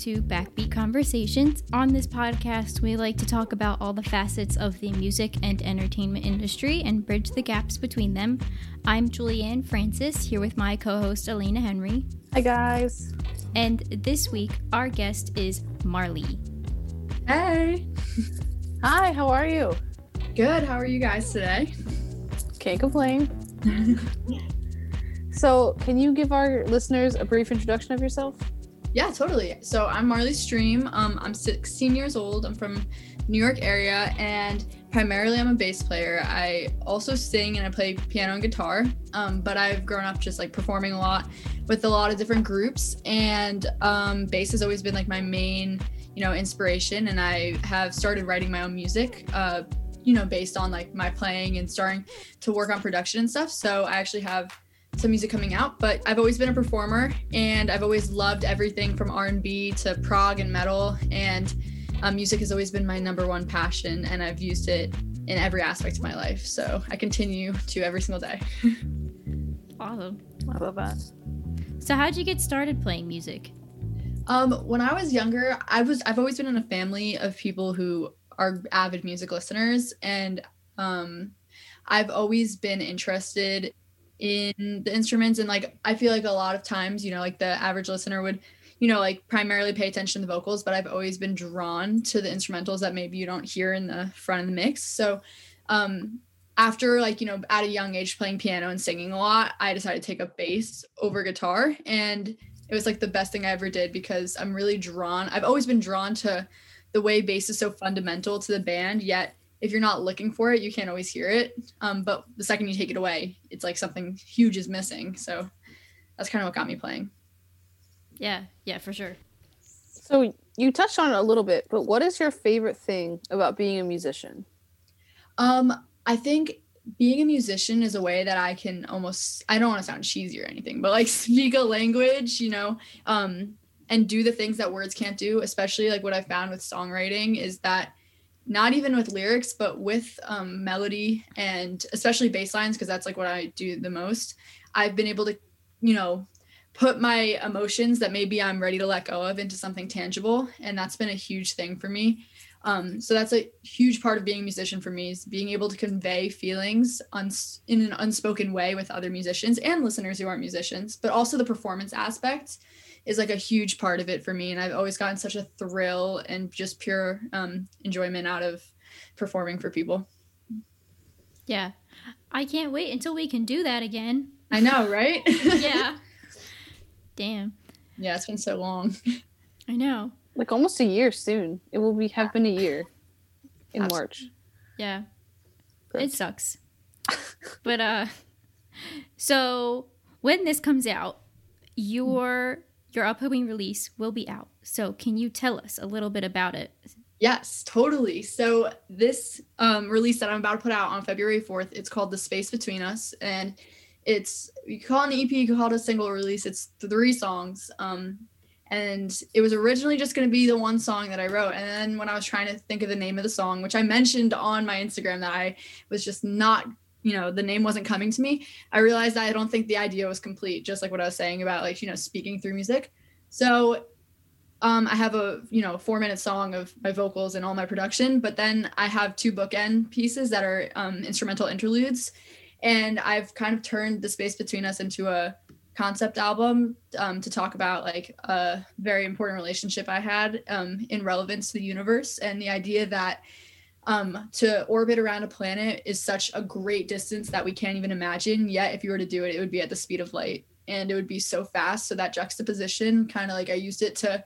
to Backbeat Conversations. On this podcast, we like to talk about all the facets of the music and entertainment industry and bridge the gaps between them. I'm Julianne Francis, here with my co host Elena Henry. Hi, guys. And this week, our guest is Marley. Hey. Hi, how are you? Good. How are you guys today? Can't complain. so, can you give our listeners a brief introduction of yourself? Yeah, totally. So I'm Marley Stream. Um, I'm 16 years old. I'm from New York area, and primarily I'm a bass player. I also sing and I play piano and guitar. Um, but I've grown up just like performing a lot with a lot of different groups, and um, bass has always been like my main, you know, inspiration. And I have started writing my own music. Uh, you know, based on like my playing and starting to work on production and stuff. So I actually have some music coming out but i've always been a performer and i've always loved everything from r&b to prog and metal and um, music has always been my number one passion and i've used it in every aspect of my life so i continue to every single day. Awesome. I love that. So how'd you get started playing music? Um, when i was younger i was i've always been in a family of people who are avid music listeners and um, i've always been interested in the instruments. And like i feel like a lot of times you know like the average listener would you know like primarily pay attention to the vocals but i've always been drawn to the instrumentals that maybe you don't hear in the front of the mix. So um after like you know at a young age playing piano and singing a lot i decided to take up bass over guitar. And it was like the best thing i ever did because i'm really drawn. I've always been drawn to the way bass is so fundamental to the band yet if you're not looking for it, you can't always hear it. Um, but the second you take it away, it's like something huge is missing. So that's kind of what got me playing. Yeah, yeah, for sure. So you touched on it a little bit, but what is your favorite thing about being a musician? Um, I think being a musician is a way that I can almost I don't want to sound cheesy or anything, but like speak a language, you know, um, and do the things that words can't do, especially like what I found with songwriting is that not even with lyrics, but with um, melody and especially bass lines, because that's like what I do the most. I've been able to, you know, put my emotions that maybe I'm ready to let go of into something tangible. And that's been a huge thing for me. Um, so that's a huge part of being a musician for me is being able to convey feelings in an unspoken way with other musicians and listeners who aren't musicians, but also the performance aspect is like a huge part of it for me and i've always gotten such a thrill and just pure um, enjoyment out of performing for people. Yeah. I can't wait until we can do that again. I know right? Yeah. Damn. Yeah it's been so long. I know. Like almost a year soon. It will be have been a year in Absolutely. march. Yeah. It sucks. But uh so when this comes out your your upcoming release will be out. So, can you tell us a little bit about it? Yes, totally. So, this um, release that I'm about to put out on February 4th, it's called The Space Between Us. And it's, you call it an EP, you call it a single release. It's three songs. Um, and it was originally just going to be the one song that I wrote. And then when I was trying to think of the name of the song, which I mentioned on my Instagram that I was just not you know the name wasn't coming to me i realized i don't think the idea was complete just like what i was saying about like you know speaking through music. So um, i have a you know four minute song of my vocals and all my production but then i have two bookend pieces that are um, instrumental interludes. And i've kind of turned the space between us into a concept album um, to talk about like a very important relationship i had um, in relevance to the universe and the idea that um, to orbit around a planet is such a great distance that we can't even imagine. Yet, if you were to do it, it would be at the speed of light and it would be so fast. So, that juxtaposition kind of like I used it to,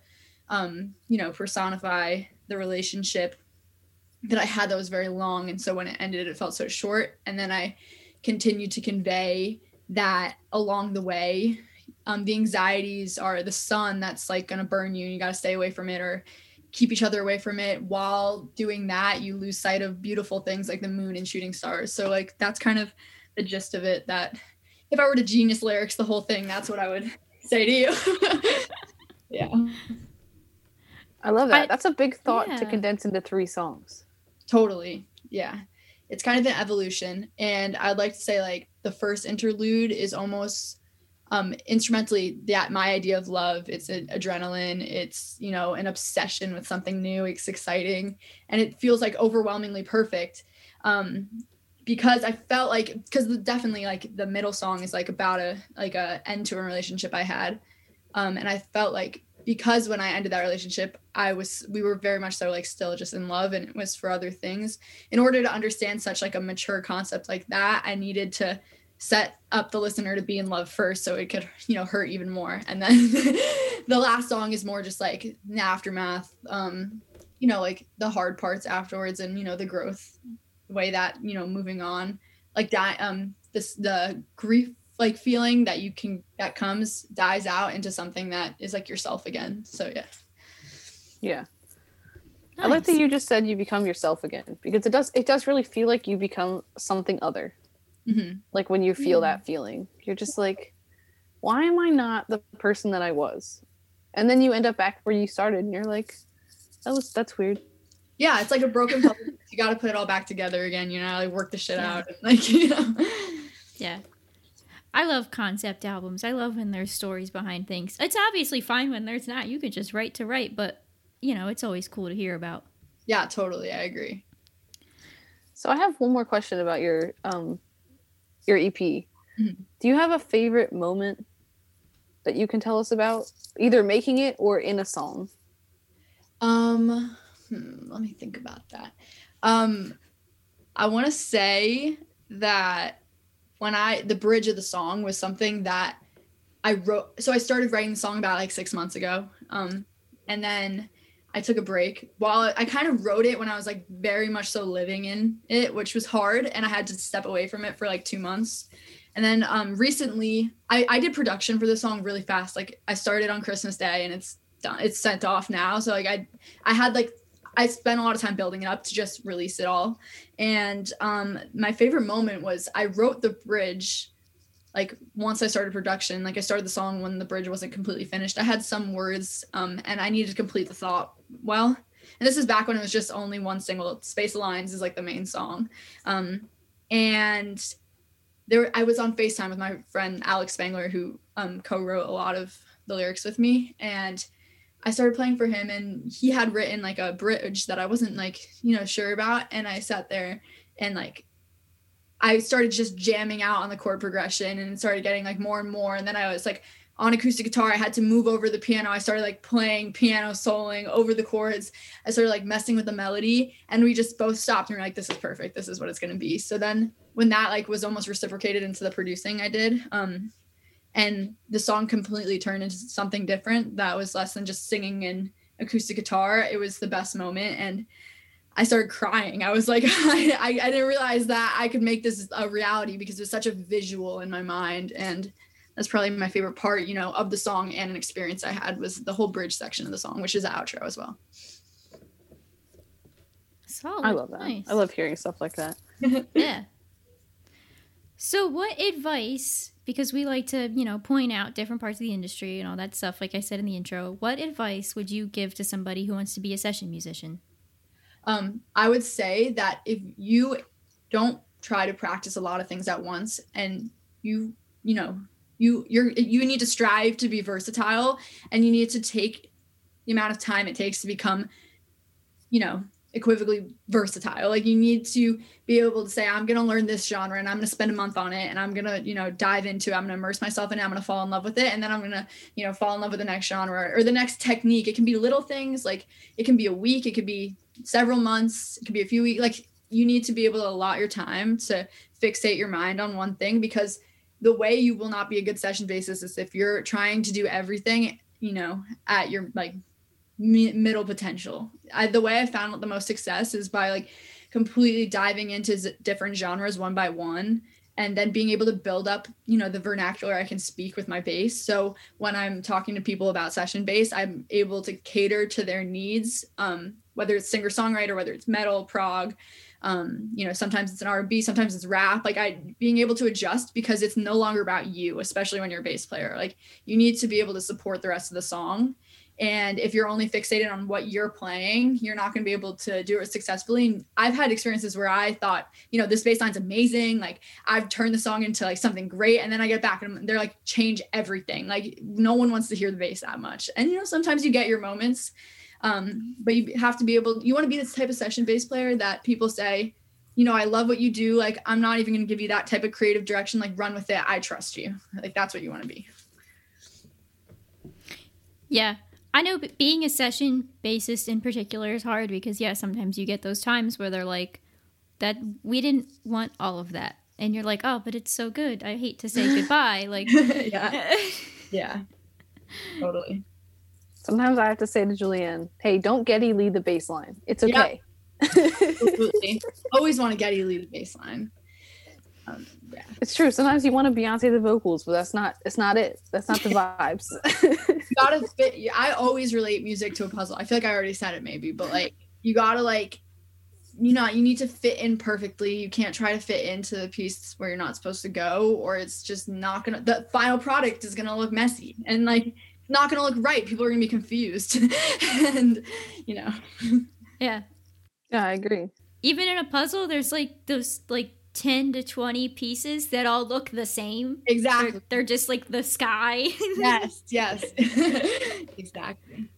um, you know, personify the relationship that I had that was very long. And so, when it ended, it felt so short. And then I continued to convey that along the way. Um, the anxieties are the sun that's like gonna burn you and you got to stay away from it or keep each other away from it. While doing that you lose sight of beautiful things like the moon and shooting stars. So like that's kind of the gist of it that if i were to genius lyrics the whole thing that's what i would say to you. Yeah. I love that. I, that's a big thought yeah. to condense into three songs. Totally. Yeah. It's kind of an evolution. And i'd like to say like the first interlude is almost um, instrumentally that my idea of love it's an adrenaline it's you know an obsession with something new it's exciting and it feels like overwhelmingly perfect. Um, because i felt like because definitely like the middle song is like about a like a end to a relationship i had. Um, and i felt like because when i ended that relationship i was we were very much so like still just in love and it was for other things. In order to understand such like a mature concept like that i needed to set up the listener to be in love first so it could you know hurt even more. And then the last song is more just like the aftermath um you know like the hard parts afterwards and you know the growth the way that you know moving on. Like that um this the grief like feeling that you can that comes dies out into something that is like yourself again. So yeah. Yeah. Nice. i like that you just said you become yourself again because it does it does really feel like you become something other Mm-hmm. Like when you feel that feeling, you're just like, why am I not the person that I was? And then you end up back where you started, and you're like, that was that's weird. Yeah, it's like a broken puzzle. you got to put it all back together again. You know, like work the shit yeah. out, and like you know. Yeah. I love concept albums. I love when there's stories behind things. It's obviously fine when there's not. You could just write to write, but you know, it's always cool to hear about. Yeah, totally. I agree. So I have one more question about your um your EP. Mm-hmm. Do you have a favorite moment that you can tell us about, either making it or in a song? Um, hmm, let me think about that. Um, I want to say that when I the bridge of the song was something that I wrote. So I started writing the song about like six months ago. Um, and then I took a break while I kind of wrote it when I was like very much so living in it, which was hard. And I had to step away from it for like two months. And then um, recently I, I did production for the song really fast. Like I started on Christmas Day and it's done, it's sent off now. So like I, I had like, I spent a lot of time building it up to just release it all. And um, my favorite moment was I wrote the bridge like once I started production, like I started the song when the bridge wasn't completely finished. I had some words um, and I needed to complete the thought well. And this is back when it was just only one single. Space Lines is like the main song. Um, and there I was on FaceTime with my friend Alex Spangler, who um, co-wrote a lot of the lyrics with me. And I started playing for him and he had written like a bridge that I wasn't like, you know, sure about. And I sat there and like I started just jamming out on the chord progression and started getting like more and more. And then I was like on acoustic guitar, I had to move over the piano. I started like playing piano soloing over the chords. I started like messing with the melody and we just both stopped and we are like, this is perfect. This is what it's gonna be. So then when that like was almost reciprocated into the producing I did, um, and the song completely turned into something different that was less than just singing and acoustic guitar. It was the best moment. And I started crying. I was like, I, I, I, didn't realize that I could make this a reality because it was such a visual in my mind. And that's probably my favorite part, you know, of the song and an experience I had was the whole bridge section of the song, which is the outro as well. Solid. I love that. Nice. I love hearing stuff like that. yeah. So, what advice, because we like to, you know, point out different parts of the industry and all that stuff, like I said in the intro, what advice would you give to somebody who wants to be a session musician? Um, I would say that if you don't try to practice a lot of things at once and you, you know, you you're you need to strive to be versatile and you need to take the amount of time it takes to become, you know, equivocally versatile. Like you need to be able to say, I'm going to learn this genre and I'm going to spend a month on it and I'm going to, you know, dive into it. I'm going to immerse myself in it. I'm going to fall in love with it. And then I'm going to, you know, fall in love with the next genre or the next technique. It can be little things like it can be a week, it could be several months, it could be a few weeks. Like you need to be able to allot your time to fixate your mind on one thing because the way you will not be a good session bassist is if you're trying to do everything, you know, at your like middle potential. I, the way I found the most success is by like completely diving into z- different genres one by one and then being able to build up you know the vernacular i can speak with my bass so when i'm talking to people about session bass i'm able to cater to their needs um, whether it's singer songwriter whether it's metal prog um, you know sometimes it's an r&b sometimes it's rap like i being able to adjust because it's no longer about you especially when you're a bass player. Like you need to be able to support the rest of the song. And if you're only fixated on what you're playing you're not going to be able to do it successfully. And i've had experiences where i thought you know this bass line's amazing like i've turned the song into like something great and then i get back and they're like change everything. Like no one wants to hear the bass that much. And you know sometimes you get your moments um, but you have to be able you want to be this type of session bass player that people say you know i love what you do like i'm not even going to give you that type of creative direction like run with it i trust you like that's what you want to be yeah I know being a session bassist in particular is hard because yeah, sometimes you get those times where they're like that we didn't want all of that. And you're like, "Oh, but it's so good. I hate to say goodbye." Like Yeah. yeah. Totally. Sometimes I have to say to Julianne, "Hey, don't Geddy Lee the bass line. It's okay." Absolutely. Always want to Geddy Lee the bass line. Um, yeah. It's true. Sometimes you want to Beyonce the vocals, but that's not. It's not it. That's not the vibes. you gotta fit. I always relate music to a puzzle. I feel like I already said it, maybe, but like you gotta like, you know, you need to fit in perfectly. You can't try to fit into the piece where you're not supposed to go, or it's just not gonna. The final product is gonna look messy and like not gonna look right. People are gonna be confused, and you know. Yeah. Yeah, I agree. Even in a puzzle, there's like those like 10 to 20 pieces that all look the same. Exactly. They're, they're just like the sky. yes, yes. exactly.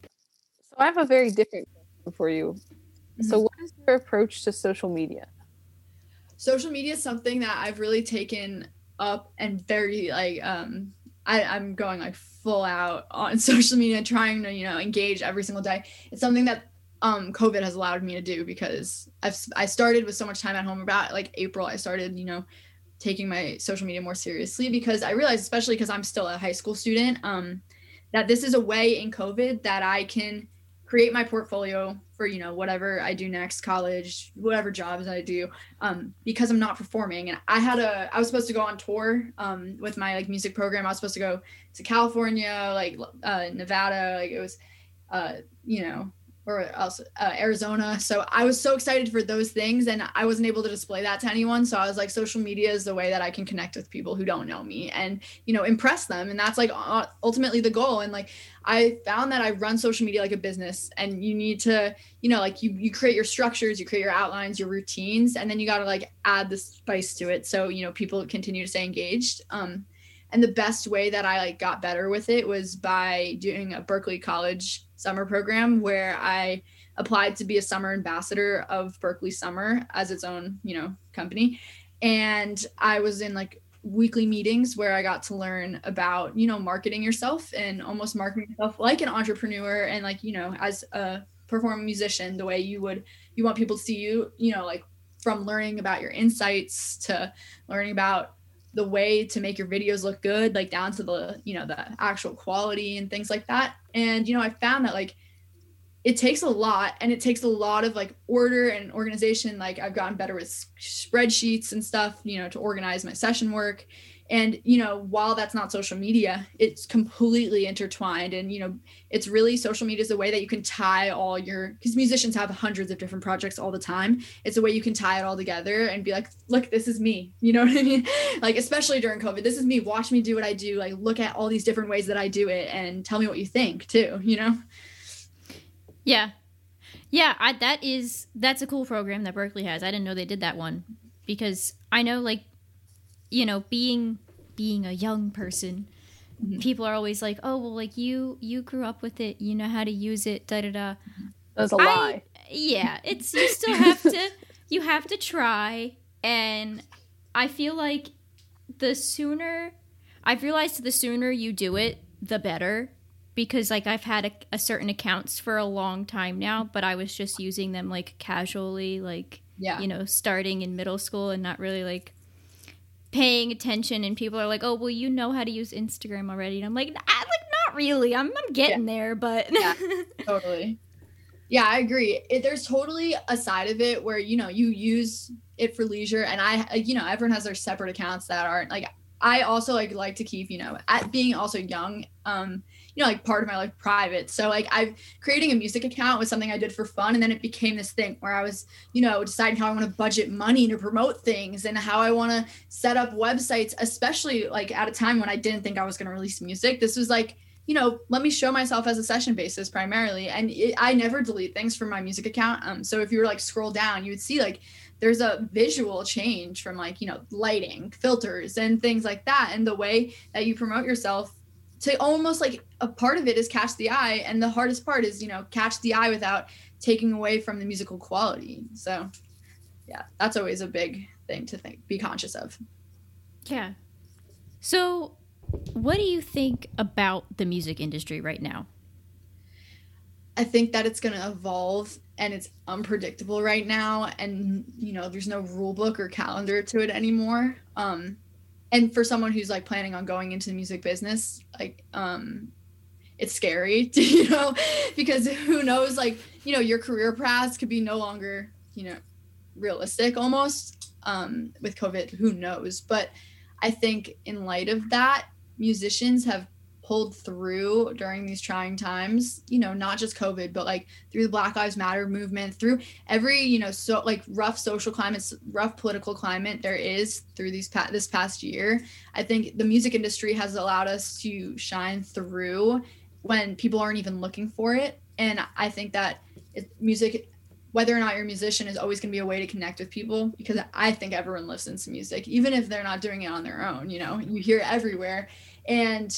So I have a very different question for you. Mm-hmm. So what is your approach to social media? Social media is something that I've really taken up and very like um I, I'm going like full out on social media, trying to, you know, engage every single day. It's something that um covid has allowed me to do because i've i started with so much time at home about like april i started you know taking my social media more seriously because i realized especially because i'm still a high school student um that this is a way in covid that i can create my portfolio for you know whatever i do next college whatever jobs i do um because i'm not performing. And i had a i was supposed to go on tour um with my like music program. I was supposed to go to california like uh nevada like it was uh you know or else uh, Arizona. So I was so excited for those things, and I wasn't able to display that to anyone. So I was like, social media is the way that I can connect with people who don't know me and you know impress them, and that's like ultimately the goal. And like I found that I run social media like a business, and you need to you know like you you create your structures, you create your outlines, your routines, and then you got to like add the spice to it so you know people continue to stay engaged. Um, and the best way that I like got better with it was by doing a Berklee College summer program where I applied to be a summer ambassador of Berklee Summer as its own, you know, company. And I was in like weekly meetings where I got to learn about, you know, marketing yourself and almost marketing yourself like an entrepreneur and like, you know, as a performing musician, the way you would you want people to see you, you know, like from learning about your insights to learning about the way to make your videos look good like down to the you know the actual quality and things like that. And you know i found that like it takes a lot and it takes a lot of like order and organization. Like i've gotten better with spreadsheets and stuff you know to organize my session work and you know while that's not social media it's completely intertwined. And you know it's really social media is a way that you can tie all your because musicians have hundreds of different projects all the time. It's a way you can tie it all together and be like look this is me. You know what i mean? Like especially during covid this is me. Watch me do what i do. Like look at all these different ways that i do it and tell me what you think too. You know? Yeah. Yeah I, that is that's a cool program that berklee has. I didn't know they did that one because i know like you know, being being a young person, mm-hmm. people are always like, "Oh, well, like you you grew up with it, you know how to use it." Da da da. That's a lie. yeah, it's you still have to you have to try, and I feel like the sooner I've realized the sooner you do it, the better. Because like I've had a, a certain accounts for a long time now, but I was just using them like casually, like yeah. you know, starting in middle school and not really like paying attention and people are like oh well you know how to use instagram already. And i'm like I, like not really. I'm, I'm getting yeah. there but yeah, totally. Yeah i agree. It, there's totally a side of it where you know you use it for leisure and i you know everyone has their separate accounts that aren't like i also like like to keep you know at being also young um you know like part of my like private so like i've creating a music account was something i did for fun and then it became this thing where i was you know deciding how i want to budget money to promote things and how i want to set up websites especially like at a time when i didn't think i was going to release music this was like you know, let me show myself as a session bassist primarily. And it, I never delete things from my music account. Um, so if you were like scroll down, you would see like there's a visual change from like you know lighting, filters, and things like that, and the way that you promote yourself. To almost like a part of it is catch the eye, and the hardest part is you know catch the eye without taking away from the musical quality. So, yeah, that's always a big thing to think, be conscious of. Yeah. So what do you think about the music industry right now? I think that it's going to evolve and it's unpredictable right now and you know there's no rule book or calendar to it anymore um and for someone who's like planning on going into the music business like um it's scary to, you know because who knows like you know your career paths could be no longer you know realistic almost um with covid who knows? But i think in light of that musicians have pulled through during these trying times you know not just covid but like through the black lives matter movement through every you know so like rough social climate rough political climate there is through these pa- this past year i think the music industry has allowed us to shine through when people aren't even looking for it and i think that it, music whether or not you're a musician is always going to be a way to connect with people because I think everyone listens to music, even if they're not doing it on their own. You know, you hear it everywhere. And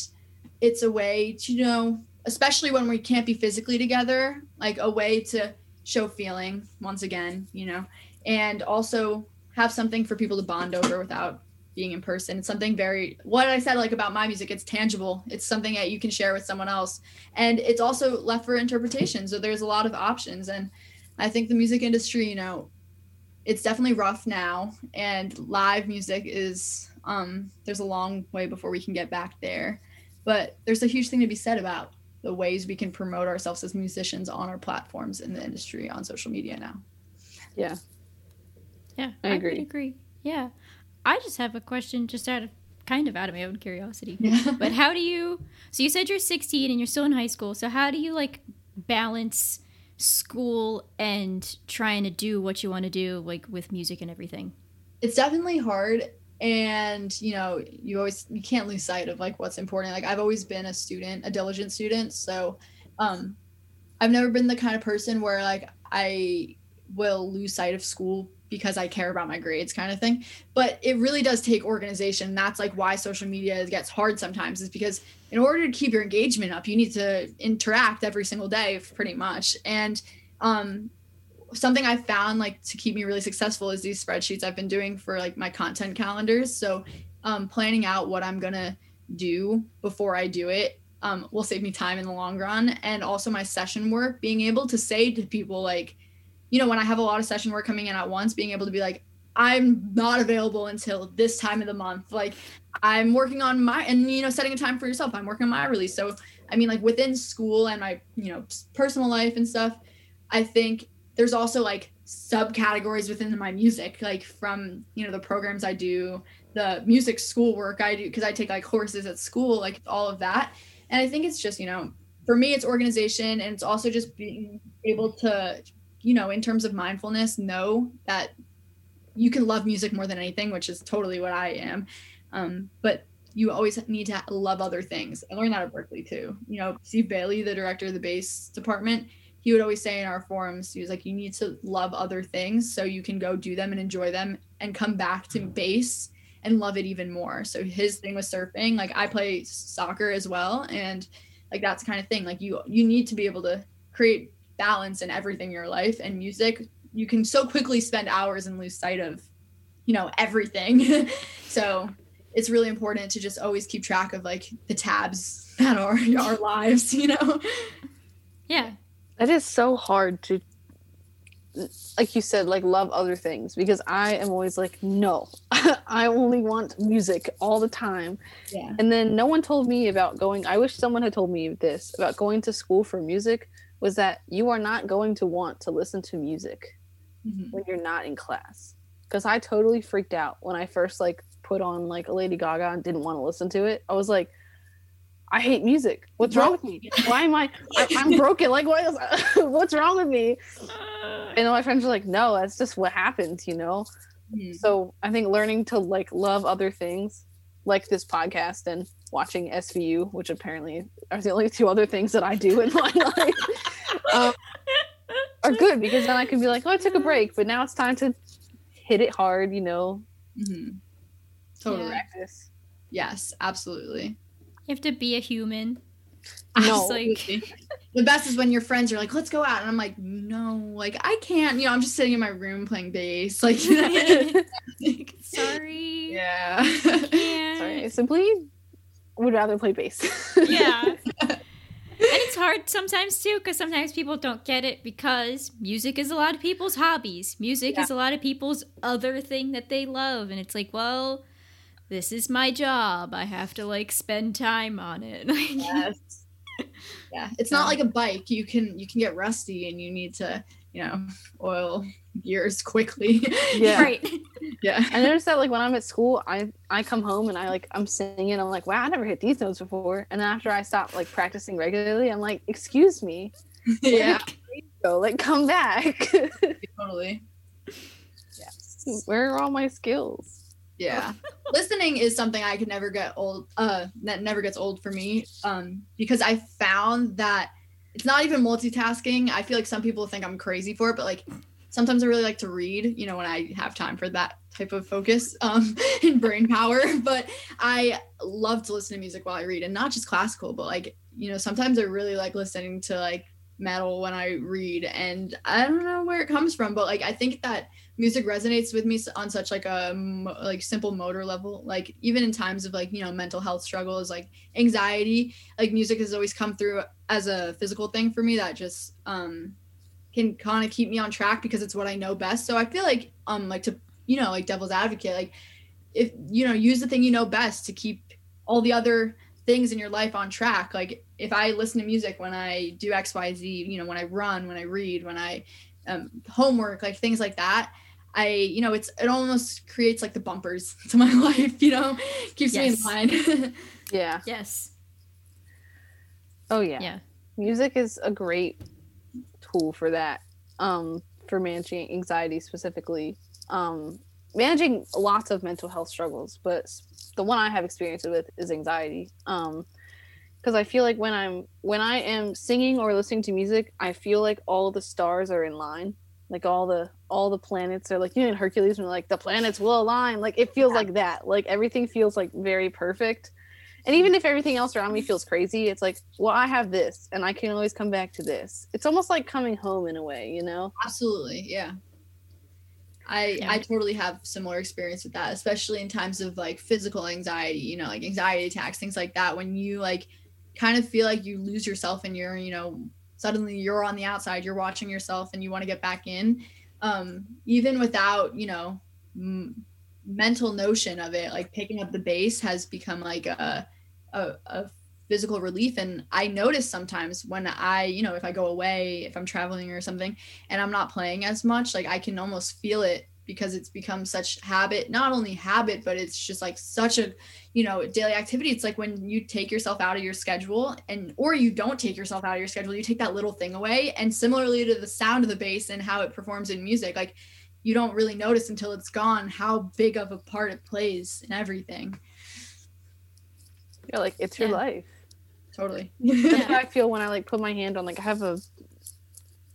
it's a way to, you know, especially when we can't be physically together, like a way to show feeling once again, you know, and also have something for people to bond over without being in person. It's something very what I said like about my music, it's tangible. It's something that you can share with someone else. And it's also left for interpretation. So there's a lot of options. And I think the music industry, you know, it's definitely rough now, and live music is um, there's a long way before we can get back there. But there's a huge thing to be said about the ways we can promote ourselves as musicians on our platforms in the industry on social media now. Yeah. Yeah, I, I agree. agree. Yeah. I just have a question just out of kind of out of my own curiosity. Yeah. but how do you so you said you're 16 and you're still in high school. So how do you like balance school and trying to do what you want to do like with music and everything it's definitely hard and you know you always you can't lose sight of like what's important like i've always been a student a diligent student so um i've never been the kind of person where like i will lose sight of school because I care about my grades kind of thing. But it really does take organization. That's like why social media gets hard sometimes is because in order to keep your engagement up, you need to interact every single day pretty much. And um something I found like to keep me really successful is these spreadsheets I've been doing for like my content calendars. So um planning out what I'm to do before I do it um will save me time in the long run and also my session work being able to say to people like you know, when I have a lot of session work coming in at once, being able to be like, I'm not available until this time of the month. Like I'm working on my and you know, setting a time for yourself. I'm working on my release. So I mean, like within school and my, you know, personal life and stuff, I think there's also like subcategories within my music, like from, you know, the programs I do, the music school work I do, because I take like courses at school, like all of that. And I think it's just, you know, for me, it's organization and it's also just being able to you know, in terms of mindfulness, know that you can love music more than anything, which is totally what I am. Um, but you always need to love other things. I learned that at Berklee too. You know, Steve Bailey, the director of the bass department, he would always say in our forums, he was like, you need to love other things so you can go do them and enjoy them and come back to bass and love it even more. So his thing was surfing. Like I play soccer as well. And like that's kind of thing. Like you you need to be able to create balance in everything in your life and music you can so quickly spend hours and lose sight of you know everything so it's really important to just always keep track of like the tabs that are our lives you know yeah it is so hard to like you said like love other things because i am always like no i only want music all the time yeah and then no one told me about going i wish someone had told me this about going to school for music was that you are not going to want to listen to music mm-hmm. when you're not in class. Because I totally freaked out when I first like put on like a Lady Gaga and didn't want to listen to it. I was like, I hate music. What's wrong with me? Why am I? I am broken. Like what is? what's wrong with me? And my friends are like, no, that's just what happens, you know. Mm-hmm. So I think learning to like love other things, like this podcast and watching SVU, which apparently are the only two other things that I do in my life, um, are good because then I can be like, oh, I took a break, but now it's time to hit it hard, you know. Mm-hmm. Totally. Yeah. Yes, absolutely. You have to be a human. No. Like the best is when your friends are like, "Let's go out," and I'm like, "No, like I can't." You know, I'm just sitting in my room playing bass. Like, sorry. yeah. Sorry, I simply would rather play bass. Yeah. and it's hard sometimes too, because sometimes people don't get it because music is a lot of people's hobbies. Music Yeah. is a lot of people's other thing that they love. And it's like, well, this is my job. I have to like spend time on it. Yes. yeah. It's not like a bike. You can you can get rusty, and you need to you know oil gears quickly. Yeah. Right. yeah. I noticed that like when I'm at school, I I come home and I like I'm singing. I'm like, wow, I never hit these notes before. And then after I stop like practicing regularly, I'm like, excuse me, yeah. go like come back. Totally. Yeah. Where are all my skills? Yeah. Listening is something I could never get old uh that never gets old for me. Um because I found that it's not even multitasking. I feel like some people think I'm crazy for it, but like sometimes I really like to read, you know, when I have time for that type of focus um and brain power. But I love to listen to music while I read and not just classical, but like, you know, sometimes I really like listening to like metal when I read and I don't know where it comes from, but like I think that music resonates with me on such like a like simple motor level. Like even in times of like you know mental health struggles like anxiety like music has always come through as a physical thing for me that just um can kind of keep me on track because it's what i know best. So i feel like um like to you know like devil's advocate like if you know use the thing you know best to keep all the other things in your life on track. Like if i listen to music when i do xyz you know when i run when i read when i um, homework like things like that I, you know, it's it almost creates like the bumpers to my life, you know, keeps Yes. me in line. Yeah. yes. Oh yeah. Yeah. Music is a great tool for that. Um, for managing anxiety specifically. Um, managing lots of mental health struggles, but the one I have experienced with is anxiety. Um, because I feel like when I'm when I am singing or listening to music, I feel like all the stars are in line. Like all the all the planets are like you know in Hercules when like the planets will align. Like it feels like that. Like everything feels like very perfect. And mm-hmm. even if everything else around me feels crazy, it's like, well, I have this and I can always come back to this. It's almost like coming home in a way, you know? Absolutely, yeah. I Yeah. I totally have similar experience with that, especially in times of like physical anxiety, you know, like anxiety attacks, things like that. When you like kind of feel like you lose yourself and you're, you know, suddenly you're on the outside, you're watching yourself and you want to get back in. Um, even without, you know, m- mental notion of it, like picking up the bass has become like a, a, a physical relief. And I notice sometimes when I, you know, if I go away, if I'm traveling or something, and I'm not playing as much, like I can almost feel it because it's become such habit, not only habit, but it's just like such a, you know, daily activity. It's like when you take yourself out of your schedule and or you don't take yourself out of your schedule, you take that little thing away. And similarly to the sound of the bass and how it performs in music, like you don't really notice until it's gone how big of a part it plays in everything. You're like, it's your Yeah. life. Totally. That's how I feel when I like put my hand on like I have a,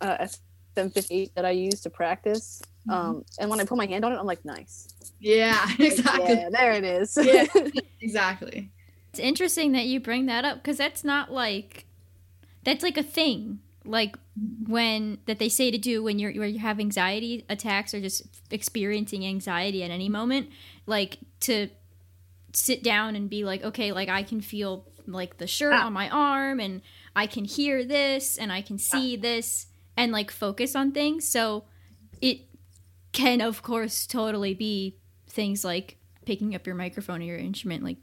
a SM58 that I use to practice. Um, and when I put my hand on it, I'm like, nice. yeah, exactly. Yeah, there it is. Yeah. Exactly. It's interesting that you bring that up because that's not like that's like a thing like when that they say to do when you're when you have anxiety attacks or just experiencing anxiety at any moment like to sit down and be like okay like I can feel like the shirt Ah. on my arm and I can hear this and I can see this and like focus on things so it can of course totally be things like picking up your microphone or your instrument like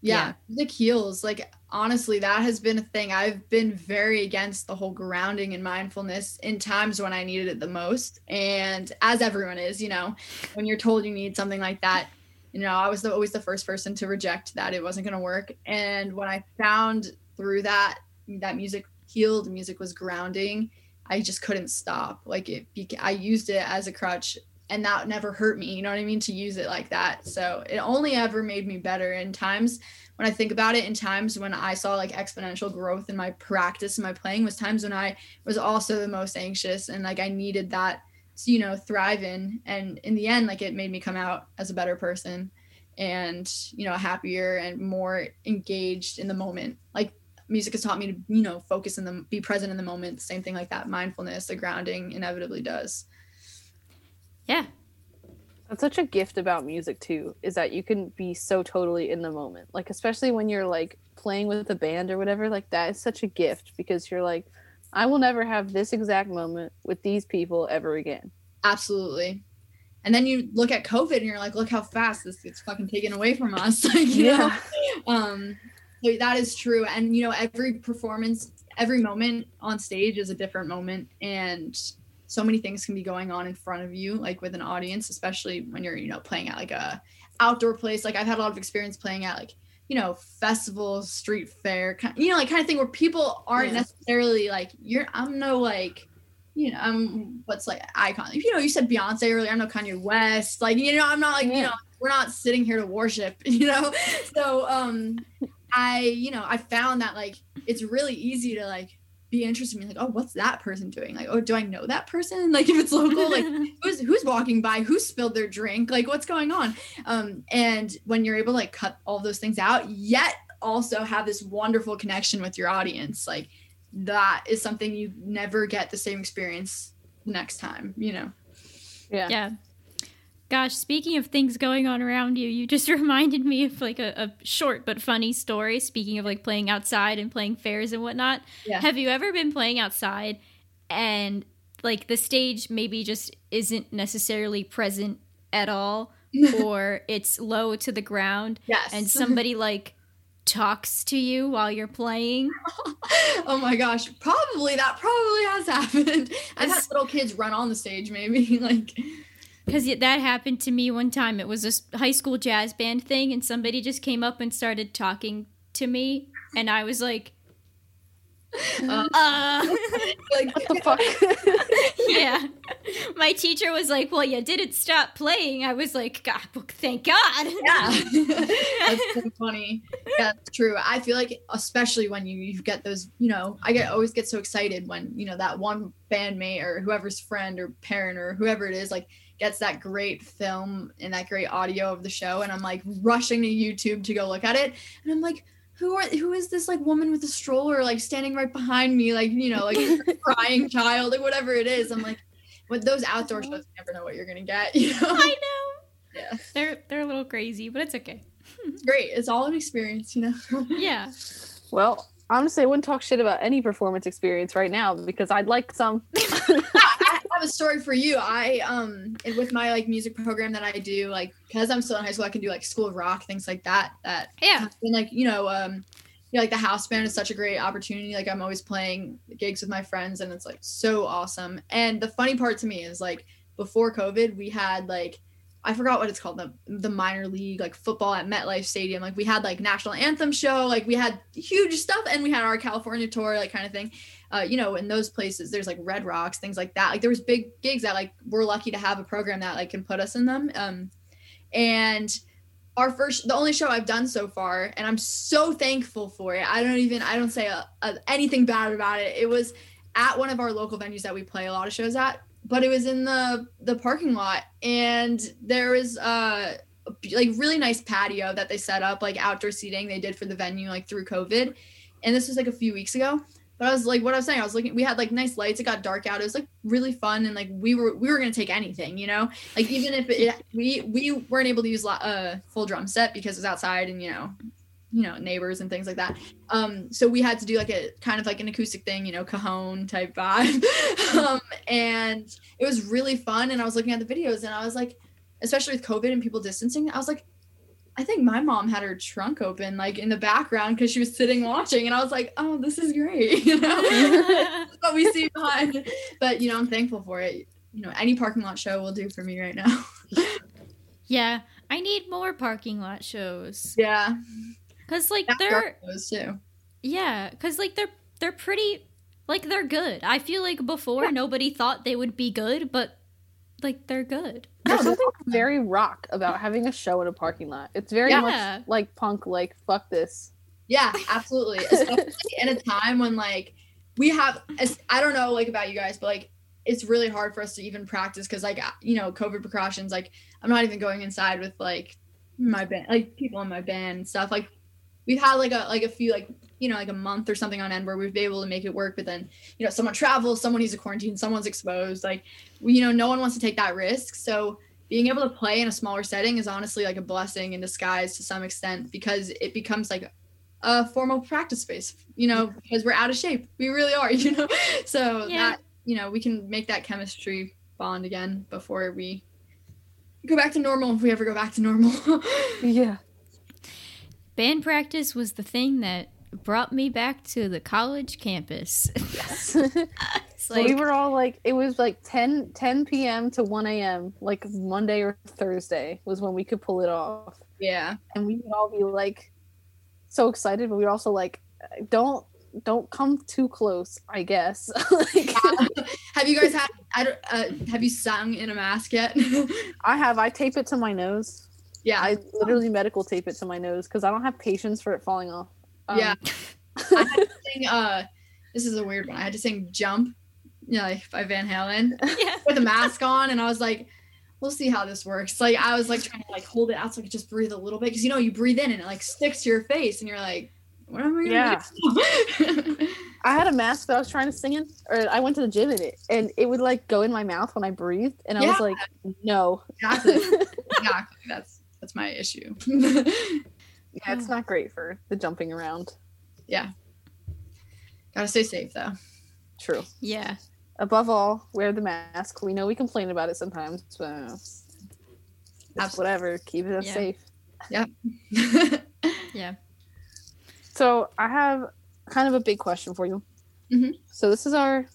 yeah, music heals like honestly that has been a thing. I've been very against the whole grounding and mindfulness in times when i needed it the most. And as everyone is you know when you're told you need something like that you know i was the, always the first person to reject that it wasn't going to work. And when i found through that that music healed music was grounding i just couldn't stop. Like it i used it as a crutch and that never hurt me you know what i mean to use it like that. So it only ever made me better. In times when i think about it in times when i saw like exponential growth in my practice and my playing was times when i was also the most anxious and like i needed that you know thrive in. And in the end like it made me come out as a better person and you know happier and more engaged in the moment. Like music has taught me to you know focus in the be present in the moment same thing like that mindfulness the grounding inevitably does yeah. That's such a gift about music too, is that you can be so totally in the moment. Like especially when you're like playing with a band or whatever, like that is such a gift because you're like, I will never have this exact moment with these people ever again. Absolutely. And then you look at COVID and you're like, look how fast this gets fucking taken away from us. like, you yeah. know, um, that is true. And you know, every performance, every moment on stage is a different moment. And so many things can be going on in front of you like with an audience especially when you're you know playing at like a outdoor place like i've had a lot of experience playing at like you know festival street fair kind you know like kind of thing where people aren't yeah. necessarily like you're i'm no like you know i'm what's like icon you know you said beyonce earlier i'm no kanye west like you know i'm not like yeah. you know we're not sitting here to worship you know so um i you know i found that like it's really easy to like be interested in me like oh what's that person doing? Like oh do i know that person? Like if it's local like who's who's walking by? Who spilled their drink? Like what's going on? Um and when you're able to like cut all those things out yet also have this wonderful connection with your audience like that is something you never get the same experience next time you know? Yeah. Yeah Gosh, speaking of things going on around you, you just reminded me of like a, a, short but funny story. Speaking of like playing outside and playing fairs and whatnot, yeah. have you ever been playing outside and like the stage maybe just isn't necessarily present at all, or it's low to the ground, yes, and somebody like talks to you while you're playing? oh my gosh, probably that probably has happened. I've had little kids run on the stage, maybe like because that happened to me one time. It was a high school jazz band thing, and somebody just came up and started talking to me, and I was like, uh, uh. like what the fuck? yeah. My teacher was like, "Well, you didn't stop playing." I was like, "God, thank God." Yeah, that's so funny. Yeah, that's true. I feel like, especially when you you get those, you know, I get always get so excited when you know that one bandmate or whoever's friend or parent or whoever it is, like gets that great film and that great audio of the show and i'm like rushing to youtube to go look at it and i'm like who are who is this like woman with a stroller like standing right behind me like you know like crying child like whatever it is? I'm like with those outdoor shows you never know what you're gonna get you know? I know. Yeah. They're they're a little crazy but it's okay. It's great. It's all an experience you know? Yeah. Well honestly i wouldn't talk shit about any performance experience right now because i'd like some have a story for you. I um with my like music program that I do, like because I'm still in high school, I can do like school of rock, things like that. That yeah. And like, you know, um yeah, like the house band is such a great opportunity. Like I'm always playing gigs with my friends and it's like so awesome. And the funny part to me is like before COVID, we had like I forgot what it's called the the minor league like football at MetLife Stadium. Like we had like national anthem show, like we had huge stuff, and we had our California tour, like kind of thing uh, you know, in those places, there's like Red Rocks, things like that. Like there was big gigs that like we're lucky to have a program that like can put us in them. Um, and our first, the only show I've done so far, and I'm so thankful for it. I don't even, I don't say a, a, anything bad about it. It was at one of our local venues that we play a lot of shows at, but it was in the the parking lot, and there was uh like really nice patio that they set up like outdoor seating they did for the venue like through covid and this was like a few weeks ago but I was like, what I was saying, I was looking. We had like nice lights. It got dark out. It was like really fun, and like we were we were gonna take anything, you know. Like even if it, we we weren't able to use a uh, full drum set because it was outside, and you know, you know neighbors and things like that. Um, so we had to do like a kind of like an acoustic thing, you know, cajon type vibe. um, and it was really fun. And I was looking at the videos, and I was like, especially with COVID and people distancing, I was like, I think my mom had her trunk open like in the background because she was sitting watching, and I was like, "Oh, this is great," you know. what we see behind, but you know, I'm thankful for it. You know, any parking lot show will do for me right now. yeah, I need more parking lot shows. Yeah, because like they're those too. Yeah, because like they're they're pretty like they're good. I feel like before yeah. nobody thought they would be good, but like they're good. There's something very rock about having a show in a parking lot. It's very Yeah. much like punk, like fuck this. Yeah, absolutely. Especially in a time when like we have I don't know like about you guys, but like it's really hard for us to even practice because like you know COVID precautions. Like I'm not even going inside with like my band, like people in my band and stuff. Like we've had like a like a few like you know like a month or something on end where we've been able to make it work, but then you know someone travels, someone needs a quarantine, someone's exposed. Like we, you know no one wants to take that risk, so being able to play in a smaller setting is honestly like a blessing in disguise to some extent because it becomes like a formal practice space, you know, because we're out of shape. We really are, you know. So Yeah. that, you know, we can make that chemistry bond again before we go back to normal if we ever go back to normal. Yeah. Band practice was the thing that brought me back to the college campus. Yes. Like, we were all like, it was like 10, 10 p.m. to 1 a.m. Like Monday or Thursday was when we could pull it off. yeah. And we would all be like so excited, but we were also like, don't don't come too close, I guess. like, have you guys had I don't uh, have you sung in a mask yet? I have, I tape it to my nose. Yeah. I literally medical tape it to my nose because I don't have patience for it falling off. Um, Yeah. I had to sing uh this is a weird one. I had to sing Jump, you know, like by Van Halen. yeah. with a mask on and I was like, we'll see how this works. Like I was like trying to like hold it out so I could just breathe a little bit because you know you breathe in and it like sticks to your face and you're like, what am I gonna Yeah. do? I had a mask that I was trying to sing in, or I went to the gym in it, and it would like go in my mouth when I breathed, and I was like, no. exactly. exactly. That's that's my issue. Yeah, it's not great for the jumping around. Yeah. Gotta stay safe though. True. Yeah. Above all, wear the mask. We know we complain about it sometimes, but it's Absolutely. whatever. Keep it Yeah. safe. Yeah. Yeah. So I have kind of a big question for you. Mhm. So this is our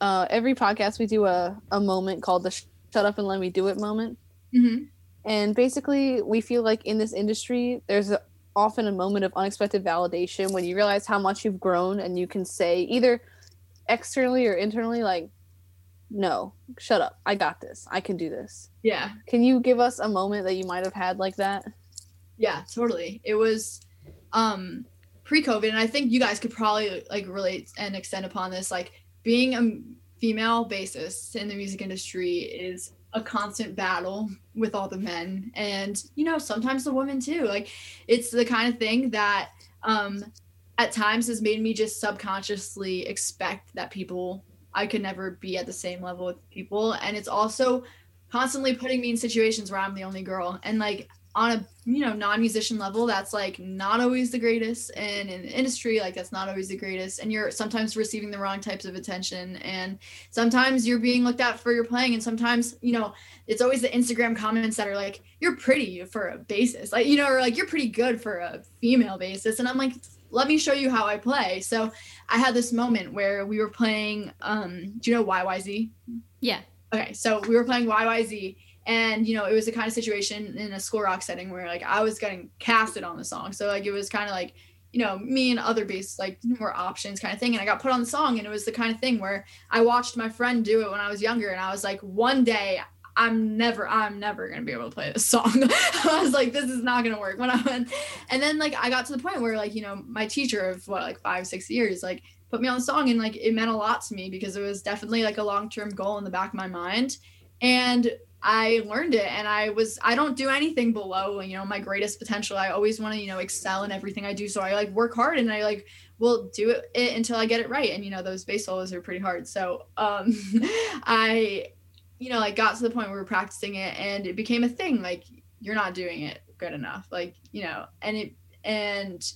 uh, every podcast we do a a moment called the "Shut Up and Let Me Do It" moment. hmm And basically, we feel like in this industry, there's a, often a moment of unexpected validation when you realize how much you've grown and you can say either externally or internally, like, no, shut up. I got this. I can do this. Yeah. Can you give us a moment that you might have had like that? Yeah, totally. It was um pre-COVID and I think you guys could probably like relate and extend upon this like being a female bassist in the music industry is a constant battle with all the men. And you know sometimes the women too. Like it's the kind of thing that um at times has made me just subconsciously expect that people I could never be at the same level with people. And it's also constantly putting me in situations where I'm the only girl. And like on a you know non-musician level that's like not always the greatest and in the industry like that's not always the greatest and you're sometimes receiving the wrong types of attention and sometimes you're being looked at for your playing and sometimes you know it's always the instagram comments that are like you're pretty for a bassist like you know or like you're pretty good for a female bassist and i'm like let me show you how i play so i had this moment where we were playing um do you know yyz Yeah. okay so we were playing yyz and you know it was a kind of situation in a school rock setting where like i was getting casted on the song. So like it was kind of like you know me and other bass like more options kind of thing. And i got put on the song and it was the kind of thing where i watched my friend do it when i was younger and i was like one day i'm never i'm never gonna be able to play this song. I was like this is not gonna work. When i went and then like i got to the point where like you know my teacher of what like five six years like put me on the song and like it meant a lot to me because it was definitely like a long-term goal in the back of my mind. And I learned it and I was I don't do anything below you know my greatest potential. I always want to you know excel in everything I do. So I like work hard and I like will do it, until I get it right. And you know those bass solos are pretty hard. So um I you know like got to the point where we we're practicing it and it became a thing like you're not doing it good enough like you know and it and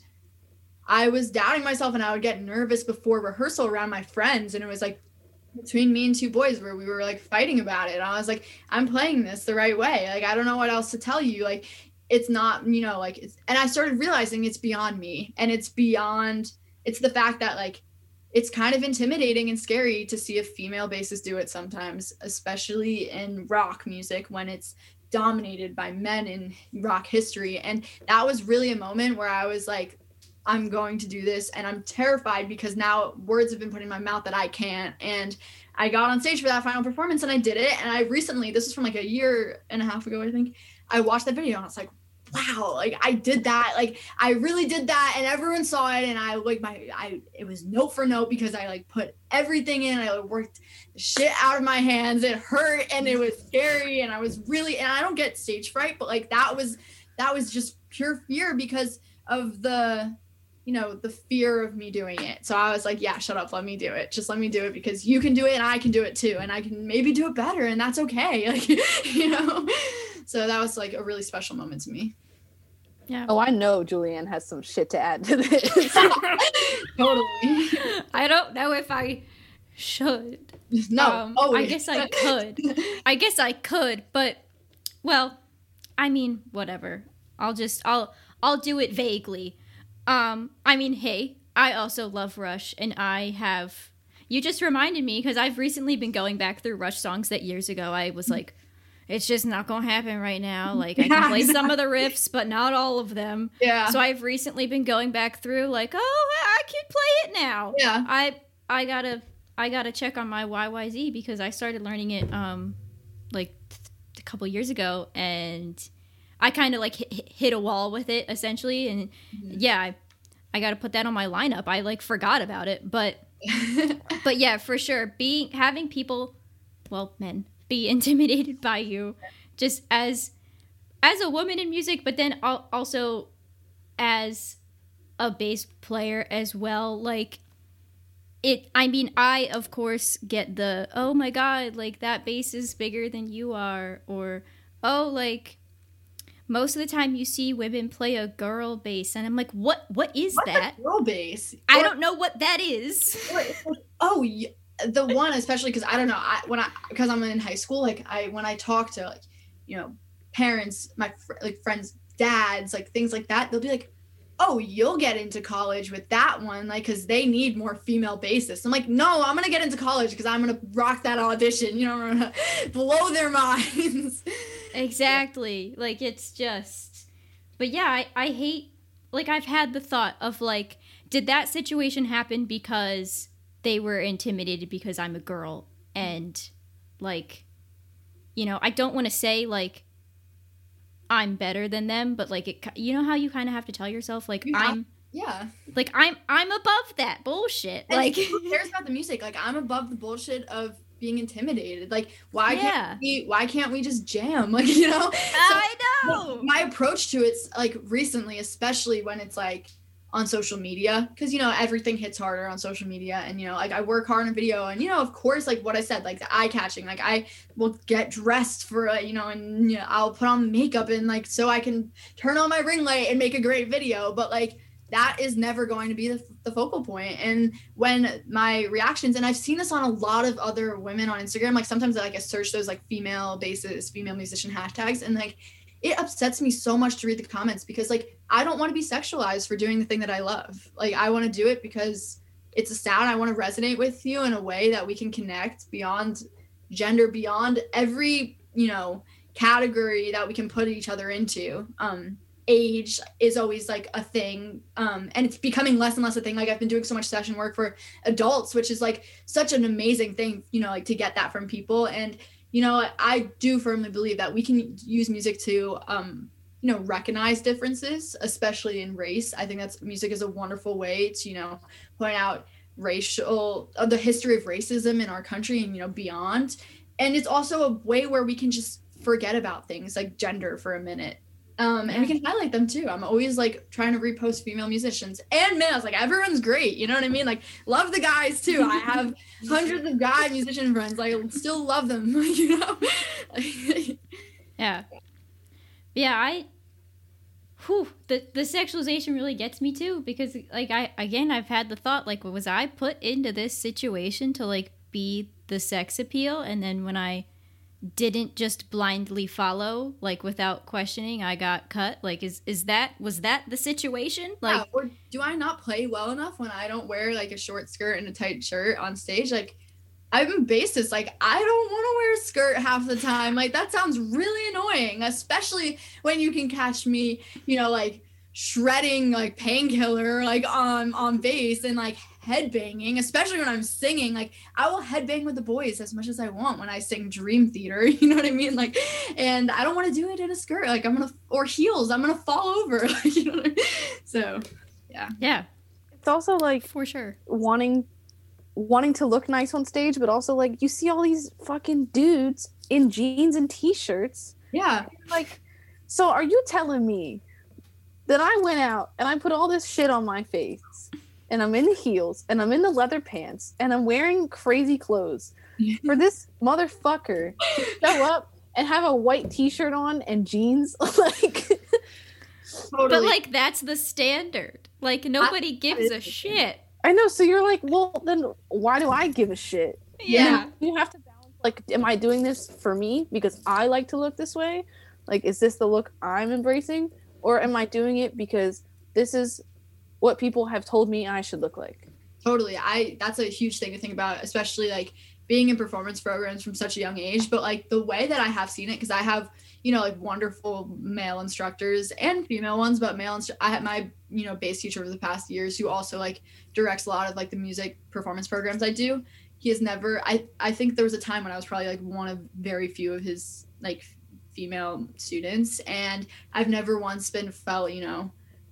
I was doubting myself and I would get nervous before rehearsal around my friends and it was like between me and two boys where we were like fighting about it. And I was like, I'm playing this the right way. Like, I don't know what else to tell you. Like, it's not, you know, like, it's, and I started realizing it's beyond me and it's beyond, it's the fact that like, it's kind of intimidating and scary to see a female bassist do it sometimes, especially in rock music when it's dominated by men in rock history. And that was really a moment where I was like, I'm going to do this and I'm terrified because now words have been put in my mouth that I can't. And I got on stage for that final performance and I did it. And I recently, this is from like a year and a half ago, I think, I watched that video and I was like, wow, like I did that. Like I really did that and everyone saw it. And I like my, I, it was note for note because I like put everything in. I worked shit out of my hands. It hurt and it was scary. And I was really, and I don't get stage fright, but like that was, that was just pure fear because of the, you know, the fear of me doing it. So I was like, yeah, shut up, let me do it. Just let me do it because you can do it and I can do it too. And I can maybe do it better and that's okay. Like, you know. So that was like a really special moment to me. Yeah. Oh, I know Julianne has some shit to add to this. totally. I don't know if I should. No. Um, I guess I could. I guess I could, but well, I mean, whatever. I'll just I'll I'll do it vaguely. Um, I mean, hey, I also love Rush, and I have. You just reminded me because I've recently been going back through Rush songs that years ago I was like, it's just not gonna happen right now. Like I can play some of the riffs, but not all of them. Yeah. So I've recently been going back through, like, oh, I can play it now. Yeah. I I gotta I gotta check on my YYZ because I started learning it um like a couple years ago and I kind of like hit, hit, a wall with it essentially, and mm-hmm. yeah, I, I got to put that on my lineup. I like forgot about it, but but yeah, for sure, being having people, well, men, be intimidated by you, just as as a woman in music, but then also as a bass player as well, like it i mean i of course get the oh my god like that bass is bigger than you are or oh like most of the time you see women play a girl bass and i'm like what what is What's that? girl bass? I don't know what that is. Oh the one especially because i don't know i when i because i'm in high school like i when i talk to like you know parents my fr- like friends dads like things like that they'll be like oh you'll get into college with that one like because they need more female bassists. I'm like no i'm gonna get into college because i'm gonna rock that audition you know blow their minds. Exactly. Like it's just but yeah I, I hate like i've had the thought of like did that situation happen because they were intimidated because i'm a girl? And like you know i don't want to say like i'm better than them but like it you know how you kind of have to tell yourself like i'm yeah like i'm i'm above that bullshit and like who cares about the music like i'm above the bullshit of being intimidated. Like, why yeah. can't we? Why can't we just jam? Like, you know. I know. My approach to it's like recently, especially when it's like on social media, because you know everything hits harder on social media, and you know, like I work hard on a video, and you know, of course, like what I said, like the eye catching, like I will get dressed for, uh, you know, and you know, I'll put on makeup and like so I can turn on my ring light and make a great video, but like that is never going to be the, the, focal point. And when my reactions and i've seen this on a lot of other women on instagram like sometimes I, like i search those like female bassist female musician hashtags and like it upsets me so much to read the comments because like i don't want to be sexualized for doing the thing that i love. Like i want to do it because it's a sound i want to resonate with you in a way that we can connect beyond gender beyond every you know category that we can put each other into. Um age is always like a thing um and it's becoming less and less a thing. Like i've been doing so much session work for adults which is like such an amazing thing you know like to get that from people. And you know i do firmly believe that we can use music to um you know recognize differences especially in race. I think that's music is a wonderful way to you know point out racial uh, the history of racism in our country and you know beyond. And it's also a way where we can just forget about things like gender for a minute um, and we can highlight them too. I'm always like trying to repost female musicians and males. Like everyone's great. You know what I mean? Like love the guys too. I have hundreds of guy musician friends. Like still love them. You know? yeah. Yeah. I. Whew, the the sexualization really gets me too because like I again I've had the thought like was I put into this situation to like be the sex appeal and then when I didn't just blindly follow like without questioning i got cut? Like is is that was that the situation? Like yeah, or do i not play well enough when i don't wear like a short skirt and a tight shirt on stage? Like i'm a bassist like i don't want to wear a skirt half the time. Like that sounds really annoying especially when you can catch me you know like shredding like painkiller like on on bass and like headbanging, especially when I'm singing. Like I will headbang with the boys as much as I want when I sing Dream Theater. You know what I mean? Like, and I don't want to do it in a skirt. Like I'm gonna or heels. I'm gonna fall over. Like you know. I mean? So, yeah. Yeah. It's also like for sure wanting wanting to look nice on stage, but also like you see all these fucking dudes in jeans and t-shirts. Yeah. Like, so are you telling me that I went out and I put all this shit on my face and I'm in the heels and I'm in the leather pants and I'm wearing crazy clothes. For this motherfucker to show up and have a white t-shirt on and jeans like totally. but like that's the standard. Like nobody I, gives a shit. I know so you're like well then why do i give a shit? Yeah. You have to balance like am i doing this for me because i like to look this way? Like is this the look i'm embracing? Or am i doing it because this is what people have told me I should look like. Totally. I that's a huge thing to think about, especially like being in performance programs from such a young age, but like the way that I have seen it because I have, you know, like wonderful male instructors and female ones, but male instru- I had my, you know, bass teacher over the past years who also like directs a lot of like the music performance programs I do. He has never I I think there was a time when I was probably like one of very few of his like female students and I've never once been felt, you know,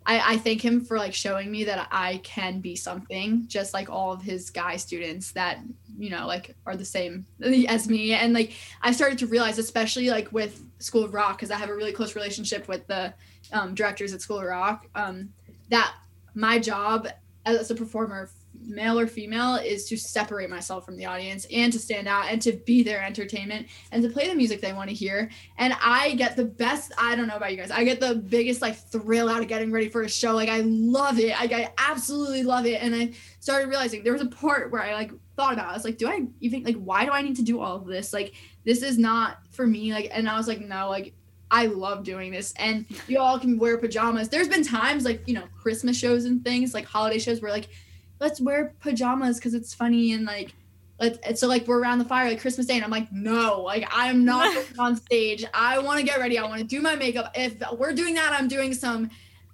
I, I thank him for like showing me that I can be something, just like all of his guy students that you know like are the same as me. And like I started to realize, especially like with School of Rock, because I have a really close relationship with the um, directors at School of Rock, um, that my job as a performer male or female is to separate myself from the audience and to stand out and to be their entertainment and to play the music they want to hear and i get the best i don't know about you guys i get the biggest like thrill out of getting ready for a show like i love it like, i absolutely love it and i started realizing there was a part where i like thought about it. i was like do i even like why do i need to do all of this like this is not for me like and i was like no like I love doing this. And you all can wear pajamas. There's been times like, you know, Christmas shows and things, like holiday shows where like let's wear pajamas because it's funny and like let's so like we're around the fire like Christmas Day and I'm like no like I'm not on stage. I want to get ready. I want to do my makeup. If we're doing that I'm doing some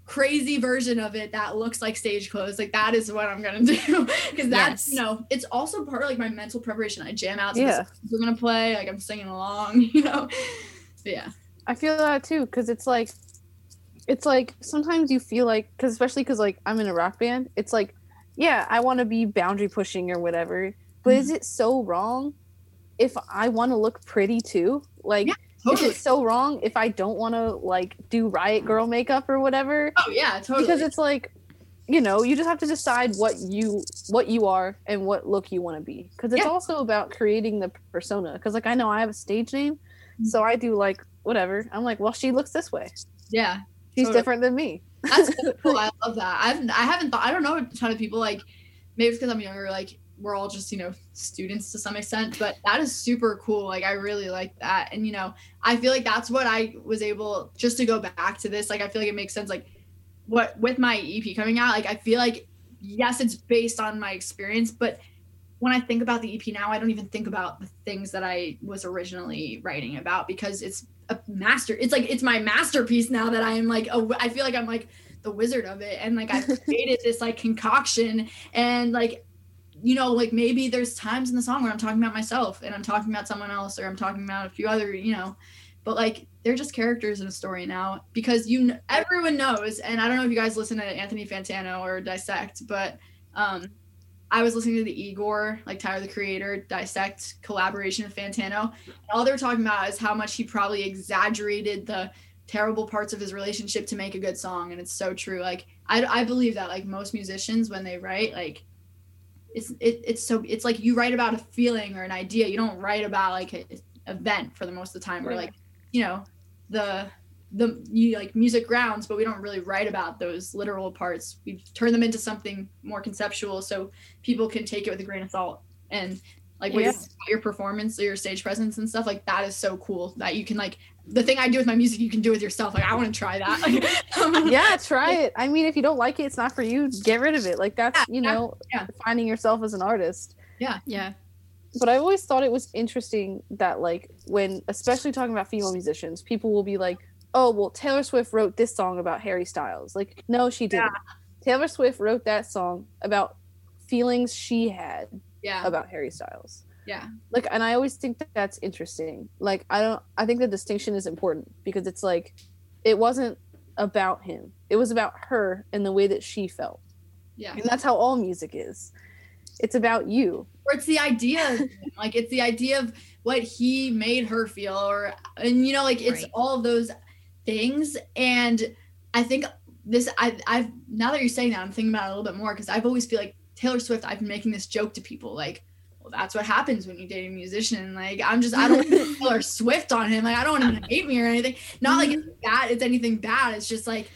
crazy version of it that looks like stage clothes. Like that is what I'm gonna do. Because that's yes. you know it's also part of like my mental preparation. I jam out to yeah. we're gonna play like I'm singing along you know? Yeah. I feel that too because it's like it's like sometimes you feel like because especially because like I'm in a rock band it's like yeah, I want to be boundary pushing or whatever. But mm-hmm. is it so wrong if I want to look pretty too? Like, yeah, totally. is it so wrong if I don't want to like do riot girl makeup or whatever? Oh yeah, totally. Because it's like, you know, you just have to decide what you what you are and what look you want to be. Because it's yeah. also about creating the persona. Because like I know I have a stage name, mm-hmm. so I do like whatever. I'm like, well, she looks this way. Yeah, she's totally. different than me. That's cool. I love that. I've I haven't thought. I don't know a ton of people like. Maybe it's because I'm younger. Like we're all just you know students to some extent, but that is super cool. Like I really like that, and you know I feel like that's what I was able just to go back to this. Like I feel like it makes sense. Like what with my EP coming out, like I feel like yes, it's based on my experience, but when I think about the EP now, I don't even think about the things that I was originally writing about because it's a master. It's like it's my masterpiece now that I am like a, I feel like I'm like the wizard of it and like I've created this like concoction and like you know like maybe there's times in the song where I'm talking about myself and I'm talking about someone else or I'm talking about a few other you know but like they're just characters in a story now because you everyone knows and I don't know if you guys listen to Anthony Fantano or Dissect but um I was listening to the Igor, like Tyler the Creator, dissect collaboration with Fantano. And all they were talking about is how much he probably exaggerated the terrible parts of his relationship to make a good song. And it's so true. Like I, I believe that like most musicians when they write, like it's it, it's so it's like you write about a feeling or an idea. You don't write about like an event for the most of the time. or like you know the the you like music grounds, but we don't really write about those literal parts. We turn them into something more conceptual, so people can take it with a grain of salt. And like yeah. your, your performance, or your stage presence and stuff, like that is so cool that you can like the thing I do with my music, you can do with yourself. Like I want to try that. Um, like, yeah, try it. I mean, if you don't like it, it's not for you. Get rid of it. Like that's yeah, you know, yeah. finding yourself as an artist. Yeah, yeah but I always thought it was interesting that like when especially talking about female musicians, people will be like, oh well Taylor Swift wrote this song about Harry Styles. Like no, she didn't. Yeah. Taylor Swift wrote that song about feelings she had yeah. about Harry Styles. Yeah. Like and I always think that that's interesting. Like I don't I think the distinction is important because it's like it wasn't about him. It was about her and the way that she felt. Yeah. And that's how all music is. It's about you. Or it's the idea like it's the idea of what he made her feel or and you know like it's right. all those things. And I think this I I've now that you're saying that I'm thinking about it a little bit more because I've always feel like Taylor Swift I've been making this joke to people like well that's what happens when you date a musician. Like I'm just I don't want Taylor Swift on him. Like I don't want him to hate me or anything. Not like mm-hmm. it's bad it's anything bad. It's just like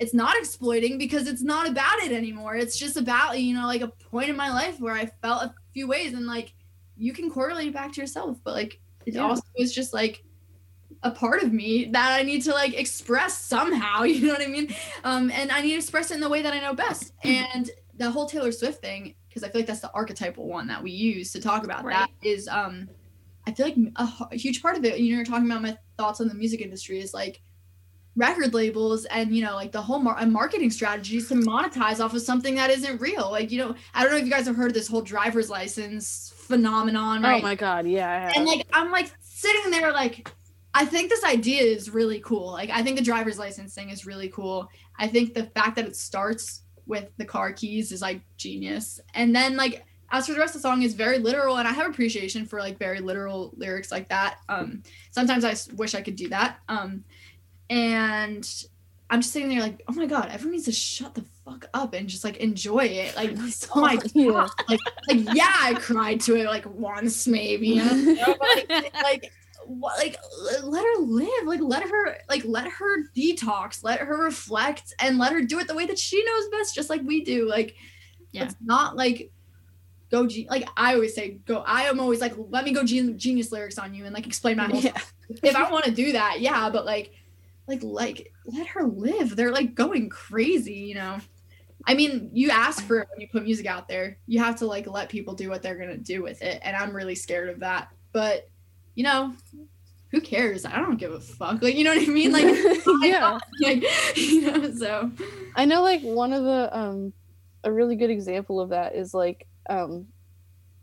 it's not exploiting because it's not about it anymore. It's just about you know like a point in my life where I felt a few ways and like you can correlate it back to yourself but like it yeah. also is just like a part of me that I need to like express somehow, you know what I mean? Um, and I need to express it in the way that I know best. And the whole Taylor Swift thing, because I feel like that's the archetypal one that we use to talk about right. that is um I feel like a, a, huge part of it, you know, you're talking about my thoughts on the music industry is like record labels and you know like the whole mar- marketing strategies to monetize off of something that isn't real like you know i don't know if you guys have heard of this whole driver's license phenomenon oh right? oh my god yeah and like i'm like sitting there like I think this idea is really cool. Like I think the driver's license thing is really cool. I think the fact that it starts with the car keys is like genius. And then like as for the rest of the song is very literal and I have appreciation for like very literal lyrics like that. Um sometimes I wish I could do that. Um and I'm just sitting there like, oh my god, everyone needs to shut the fuck up and just like enjoy it. Like, oh my god, like, like yeah, I cried to it like once maybe, you know? like, like like let her live like let her like let her detox let her reflect and let her do it the way that she knows best just like we do like yeah. it's not like go ge- like i always say go i am always like let me go gen- genius lyrics on you and like explain my whole yeah. if i want to do that yeah but like like like let her live they're like going crazy you know i mean you ask for it when you put music out there you have to like let people do what they're gonna do with it and i'm really scared of that but you know, who cares? I don't give a fuck. Like, you know what I mean? Like, yeah, like, you know. So, I know, like one of the um, a really good example of that is like um,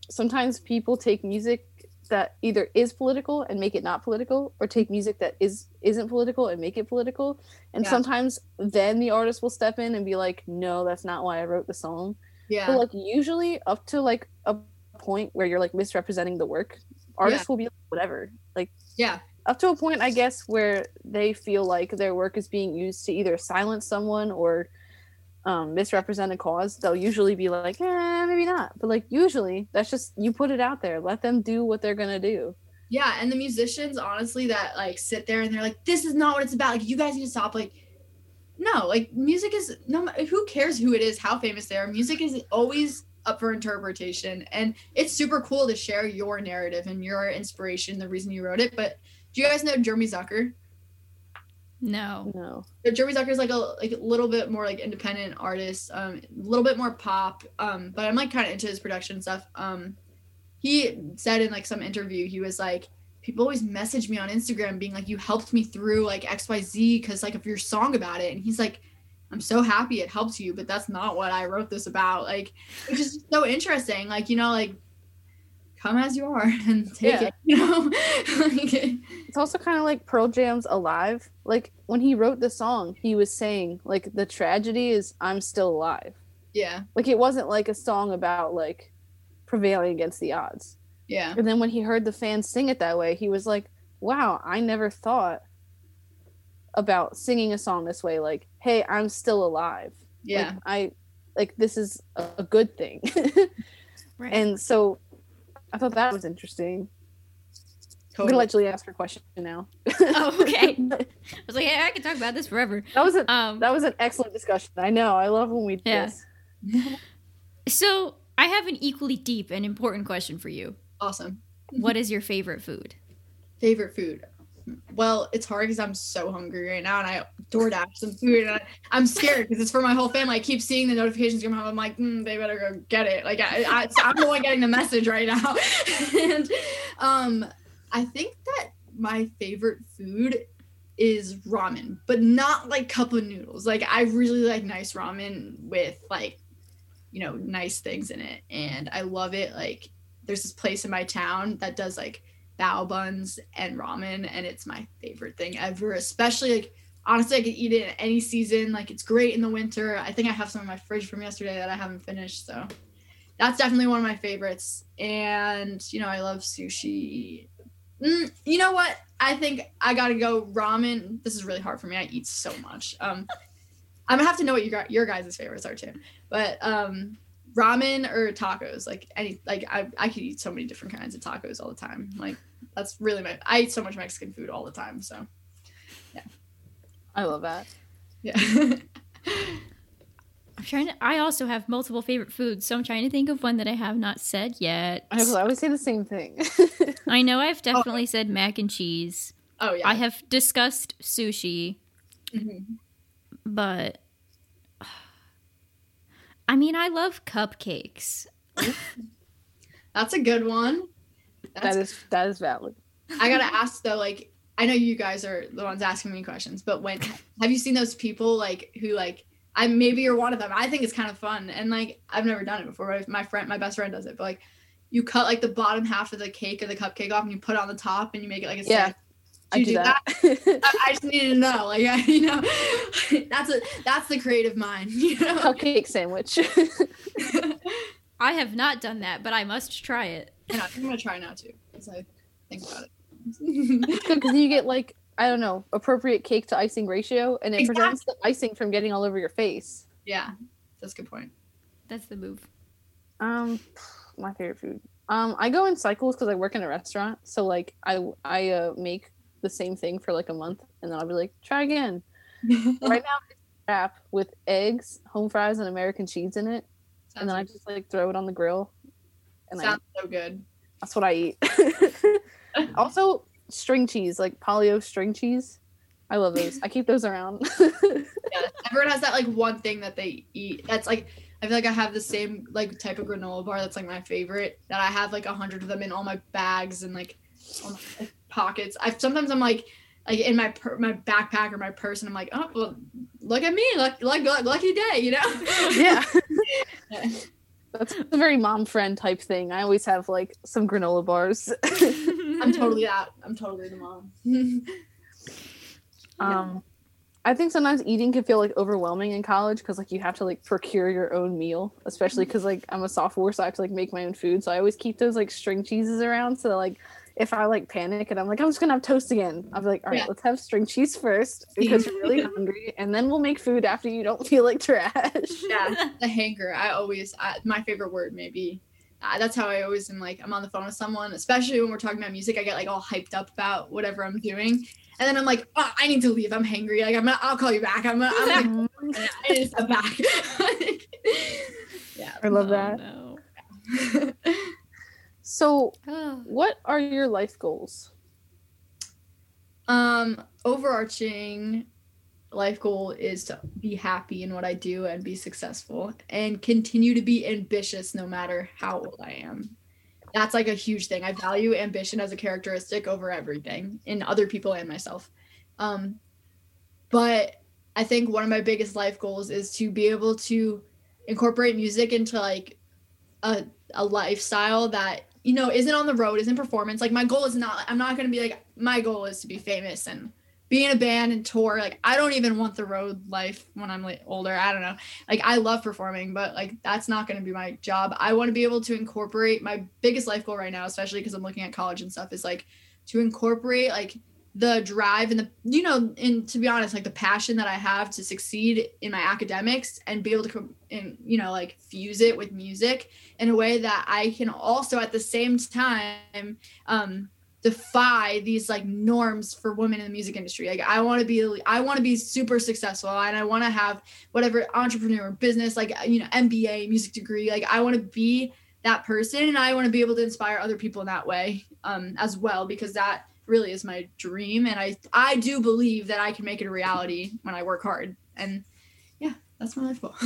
sometimes people take music that either is political and make it not political or take music that is isn't political and make it political and yeah. sometimes then the artist will step in and be like no that's not why i wrote the song yeah but like usually up to like a point where you're like misrepresenting the work artists yeah. will be like, whatever. Like yeah. up to a point i guess where they feel like their work is being used to either silence someone or um, misrepresent a cause. They'll usually be like eh, maybe not. But like usually that's just you put it out there. Let them do what they're gonna do. Yeah and the musicians honestly that like sit there and they're like this is not what it's about. Like you guys need to stop. Like no like music is no who cares who it is how famous they are. Music is always up for interpretation. And it's super cool to share your narrative and your inspiration, the reason you wrote it. But do you guys know Jeremy Zucker? No. No. But Jeremy Zucker is like a like a little bit more like independent artist, um, a little bit more pop. Um, but I'm like kind of into his production stuff. Um, he said in like some interview, he was like, people always message me on Instagram being like, you helped me through like XYZ because like of your song about it. And he's like, I'm so happy it helps you, but that's not what I wrote this about. Like, it's just so interesting. Like, you know, like come as you are and take yeah. it. You know, it's also kind of like Pearl Jam's "Alive." Like when he wrote the song, he was saying like the tragedy is I'm still alive. Yeah. Like it wasn't like a song about like prevailing against the odds. Yeah. And then when he heard the fans sing it that way, he was like, "Wow, I never thought." about singing a song this way like hey i'm still alive. Yeah. Like, i like this is a good thing. Right. and so i thought that was interesting. Totally. i'm gonna let Julie ask her question now. Oh okay. I was like hey i can talk about this forever. That was a, um, that was an excellent discussion. I know. I love when we do yeah. this. So i have an equally deep and important question for you. Awesome. What is your favorite food? Favorite food well, it's hard because I'm so hungry right now, and I DoorDash some food, and I, am scared because it's for my whole family. I keep seeing the notifications come home. I'm like, mm, they better go get it. Like I, I'm the one getting the message right now, and um, I think that my favorite food is ramen, but not like cup of noodles. Like I really like nice ramen with like, you know, nice things in it. And I love it. Like there's this place in my town that does like bao buns and ramen, and it's my favorite thing ever. Especially like honestly, I could eat it any season. Like it's great in the winter. I think I have some in my fridge from yesterday that I haven't finished. So that's definitely one of my favorites. And you know, I love sushi. Mm, you know what? I think I gotta go ramen. This is really hard for me. I eat so much. Um, I'm gonna have to know what your your guys' favorites are too. But um, ramen or tacos, like any, like I I could eat so many different kinds of tacos all the time. Like that's really my. I eat so much Mexican food all the time. So, yeah. I love that. Yeah. I'm trying to. I also have multiple favorite foods, so I'm trying to think of one that I have not said yet. I always say the same thing. I know I've definitely said mac and cheese. oh yeah. I have discussed sushi, Mhm. but I mean, I love cupcakes. That's a good one. That's that is that is valid. I gotta ask though, like I know you guys are the ones asking me questions, but when have you seen those people like who like I maybe you're one of them. I think it's kind of fun and like I've never done it before. But my friend, my best friend does it, but like you cut like the bottom half of the cake or the cupcake off and you put it on the top and you make it like a Yeah, sandwich. I you do do that. I, I just need to know, like I, you know, that's a that's the creative mind, you know. Cupcake sandwich. I have not done that, but I must try it. And I'm gonna try not to, because I think about it. because you get like I don't know appropriate cake to icing ratio, and it prevents the icing from getting all over your face. yeah, that's a good point. That's the move. Um, my favorite food. Um, I go in cycles because I work in a restaurant, so like I I uh, make the same thing for like a month, and then I'll be like, try again. right now, it's wrap with eggs, home fries, and American cheese in it, and then I just like throw it on the grill, and I, sounds so good. that's what I eat. also, string cheese, like Polly-O string cheese. I love those. I keep those around. Yeah, everyone has that like one thing that they eat. That's like I feel like I have the same like type of granola bar that's like my favorite. That I have like a hundred of them in all my bags and like my like, pockets. I sometimes I'm like like in my per- my backpack or my purse and I'm like oh well look at me like like lucky day you know yeah. Yeah. That's a very mom friend type thing. I always have like some granola bars. I'm totally that I'm totally the mom. um I think sometimes eating can feel like overwhelming in college because like you have to like procure your own meal, especially because like I'm a sophomore, so I have to like make my own food. So I always keep those like string cheeses around. So like if I like panic and I'm like I'm just gonna have toast again, I'll be like, all right, Yeah. let's have string cheese first because you're really hungry, and then we'll make food after you don't feel like trash. yeah the hanger i always I, my favorite word maybe uh, that's how i always am like i'm on the phone with someone especially when we're talking about music i get like all hyped up about whatever i'm doing and then i'm like oh, i need to leave i'm hangry like i'm not i'll call you back i'm, I'm like, i need to step back yeah I love Oh, that. no. So, Oh. what are your life goals? um overarching life goal is to be happy in what i do and be successful and continue to be ambitious no matter how old i am that's like a huge thing i value ambition as a characteristic over everything in other people and myself um but i think one of my biggest life goals is to be able to incorporate music into like a, a lifestyle that you know isn't on the road isn't performance. Like my goal is not i'm not to be like my goal is to be famous and be in a band and tour. Like i don't even want the road life when i'm like older. I don't know. Like i love performing but like that's not going to be my job. I want to be able to incorporate my biggest life goal right now especially because i'm looking at college and stuff is like to incorporate like the drive and the you know and to be honest like the passion that i have to succeed in my academics and be able to com- and you know like fuse it with music in a way that i can also at the same time um defy these like norms for women in the music industry. Like i want to be i want to be super successful and i want to have whatever entrepreneur business like you know mba music degree like i want to be that person and i want to be able to inspire other people in that way um as well because that really is my dream and i i do believe that i can make it a reality when i work hard and yeah that's my life goal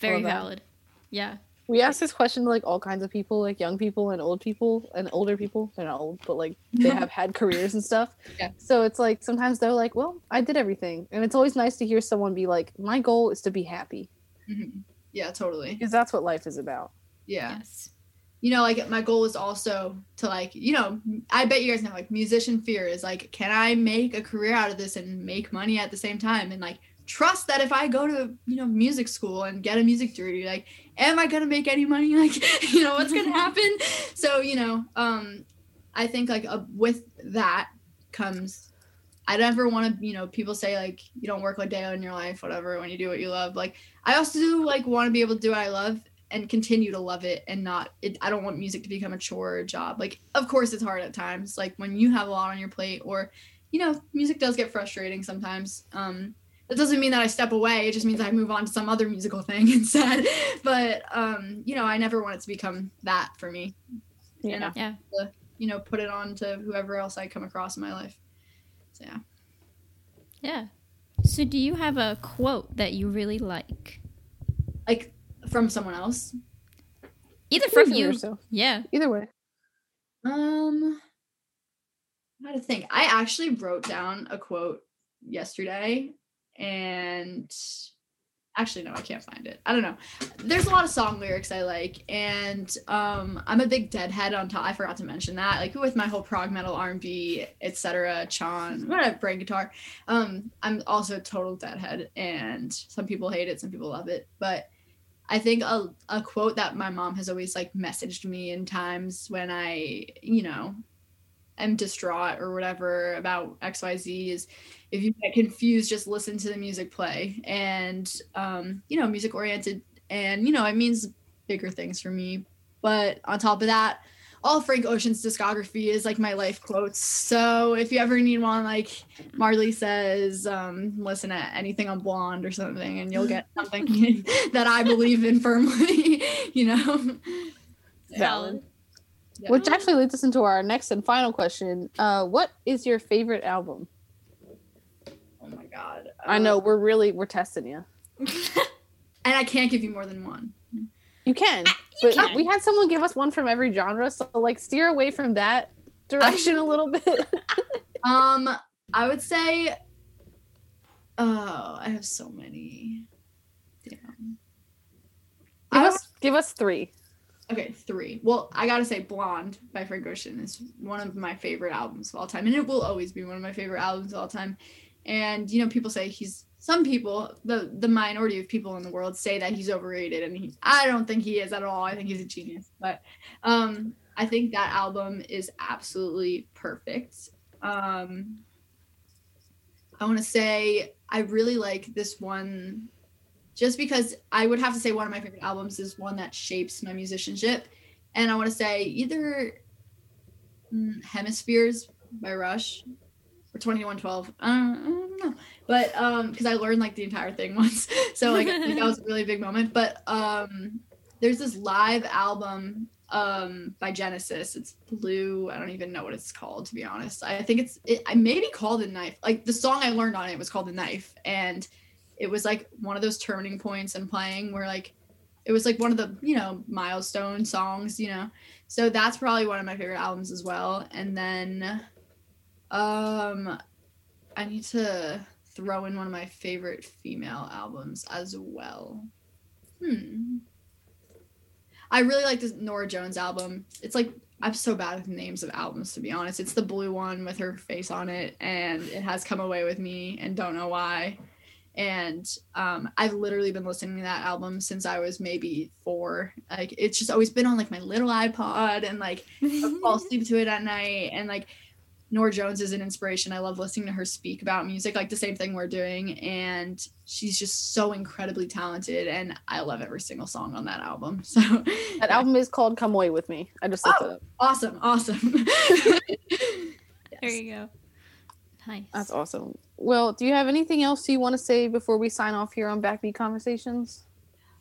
Very Love that. valid. Yeah. we ask this question to like all kinds of people, like young people and old people and older people. They're not old, but like they have had careers and stuff. Yeah. So it's like sometimes they're like, "Well, I did everything," and it's always nice to hear someone be like, "My goal is to be happy," Mhm. Yeah, totally. because that's what life is about. Yeah. Yes. You know, like my goal is also to like, you know, I bet you guys know like musician fear is like, can I make a career out of this and make money at the same time? And like trust that if I go to, you know, music school and get a music degree, like, am I gonna make any money? Like, you know, what's gonna happen? So, you know, um, I think like uh, with that comes I never want to, you know, people say like you don't work a day in your life, whatever, when you do what you love. Like I also do like want to be able to do what I love and continue to love it and not it I don't want music to become a chore or a job. Like of course it's hard at times, like when you have a lot on your plate or you know, music does get frustrating sometimes. Um that doesn't mean that I step away. It just means I move on to some other musical thing instead. But um, you know, I never want it to become that for me. Yeah. And I Yeah. to, you know, put it on to whoever else I come across in my life. So yeah. Yeah. So, do you have a quote that you really like? Like from someone else. Either from Either you. or so. Yeah. Either way. Um, I had to think. I actually wrote down a quote yesterday, and actually, no, I can't find it. I don't know. There's a lot of song lyrics I like, and um, I'm a big Deadhead on top. I forgot to mention that. Like with my whole prog metal, R&B, etc. Chan, whatever, brain guitar. Um, I'm also a total Deadhead, and some people hate it, some people love it, but. I think a, a quote that my mom has always like messaged me in times when I, you know, am distraught or whatever about XYZ is if you get confused, just listen to the music play. And um, you know, music oriented and you know, it means bigger things for me. But on top of that, all Frank Ocean's discography is like my life quotes. So if you ever need one, like Marley says, um, listen to anything on Blonde or something, and you'll get something that I believe in firmly. you know. Valid. Yeah. Which actually leads us into our next and final question. Uh, what is your favorite album? Oh my god. I Uh, know we're really we're testing you. and I can't give you more than one. You can, You but can. we had someone give us one from every genre, so like steer away from that direction a little bit. Um, I would say. Oh, I have so many. Damn. give I us give us three. Okay, three. Well, I gotta say, Blonde by Frank Ocean is one of my favorite albums of all time, and it will always be one of my favorite albums of all time. And you know, people say he's. Some people, the the minority of people in the world, say that he's overrated, and he. I don't think he is at all. I think he's a genius, but um, I think that album is absolutely perfect. Um, I want to say I really like this one just because I would have to say one of my favorite albums is one that shapes my musicianship. And I want to say either mm, Hemispheres by Rush or 2112. I don't, I don't know. But um because I learned like the entire thing once. So like I think that was a really big moment. But um there's this live album um by Genesis. It's blue. I don't even know what it's called to be honest. I think it's it I maybe called the knife. Like the song I learned on it was called the knife and it was like one of those turning points in playing where like it was like one of the you know milestone songs you know so that's probably one of my favorite albums as well and then um i need to throw in one of my favorite female albums as well. Hmm. I really like this norah jones album. It's like i'm so bad with names of albums to be honest. It's the blue one with her face on it and it has come away with me and don't know why. And um, I've literally been listening to that album since I was maybe four. Like it's just always been on like my little iPod, and like I fall asleep to it at night. And like Norah Jones is an inspiration. I love listening to her speak about music, like the same thing we're doing. And she's just so incredibly talented, and I love every single song on that album. So That album is called "Come Away with Me." I just looked Oh. it up. awesome, awesome. There you go. Nice. That's awesome. Well, do you have anything else you want to say before we sign off here on Backbeat Conversations?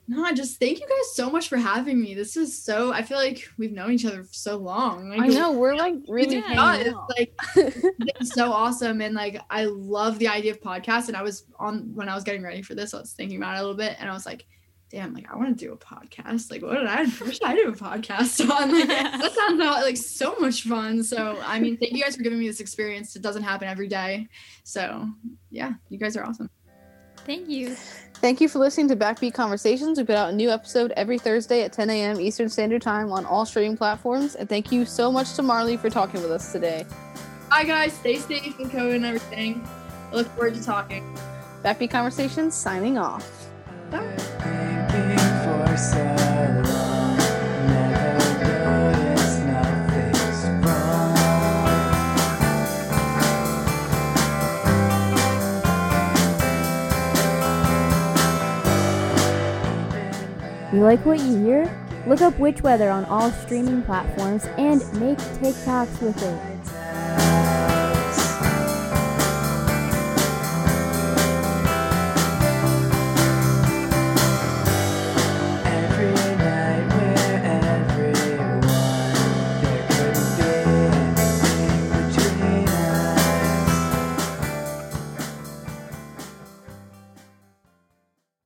No, I just thank you guys so much for having me. This is so. I feel like we've known each other for so long. Like, I know we're like really Yeah. hanging it's like it's so awesome and like I love the idea of podcasts and I was on when I was getting ready for this I was thinking about it a little bit and I was like damn, like I want to do a podcast. Like, what did I, what should I do a podcast on? Like, that sounds like so much fun. So, I mean, thank you guys for giving me this experience. It doesn't happen every day. So, yeah, you guys are awesome. Thank you. Thank you for listening to Backbeat Conversations. We put out a new episode every Thursday at 10 a.m. Eastern Standard Time on all streaming platforms. And thank you so much to Marley for talking with us today. Bye, guys. Stay safe and COVID and everything. I look forward to talking. Backbeat Conversations signing off. Bye. You like what you hear? Look up Witch Weather on all streaming platforms and make TikToks with it.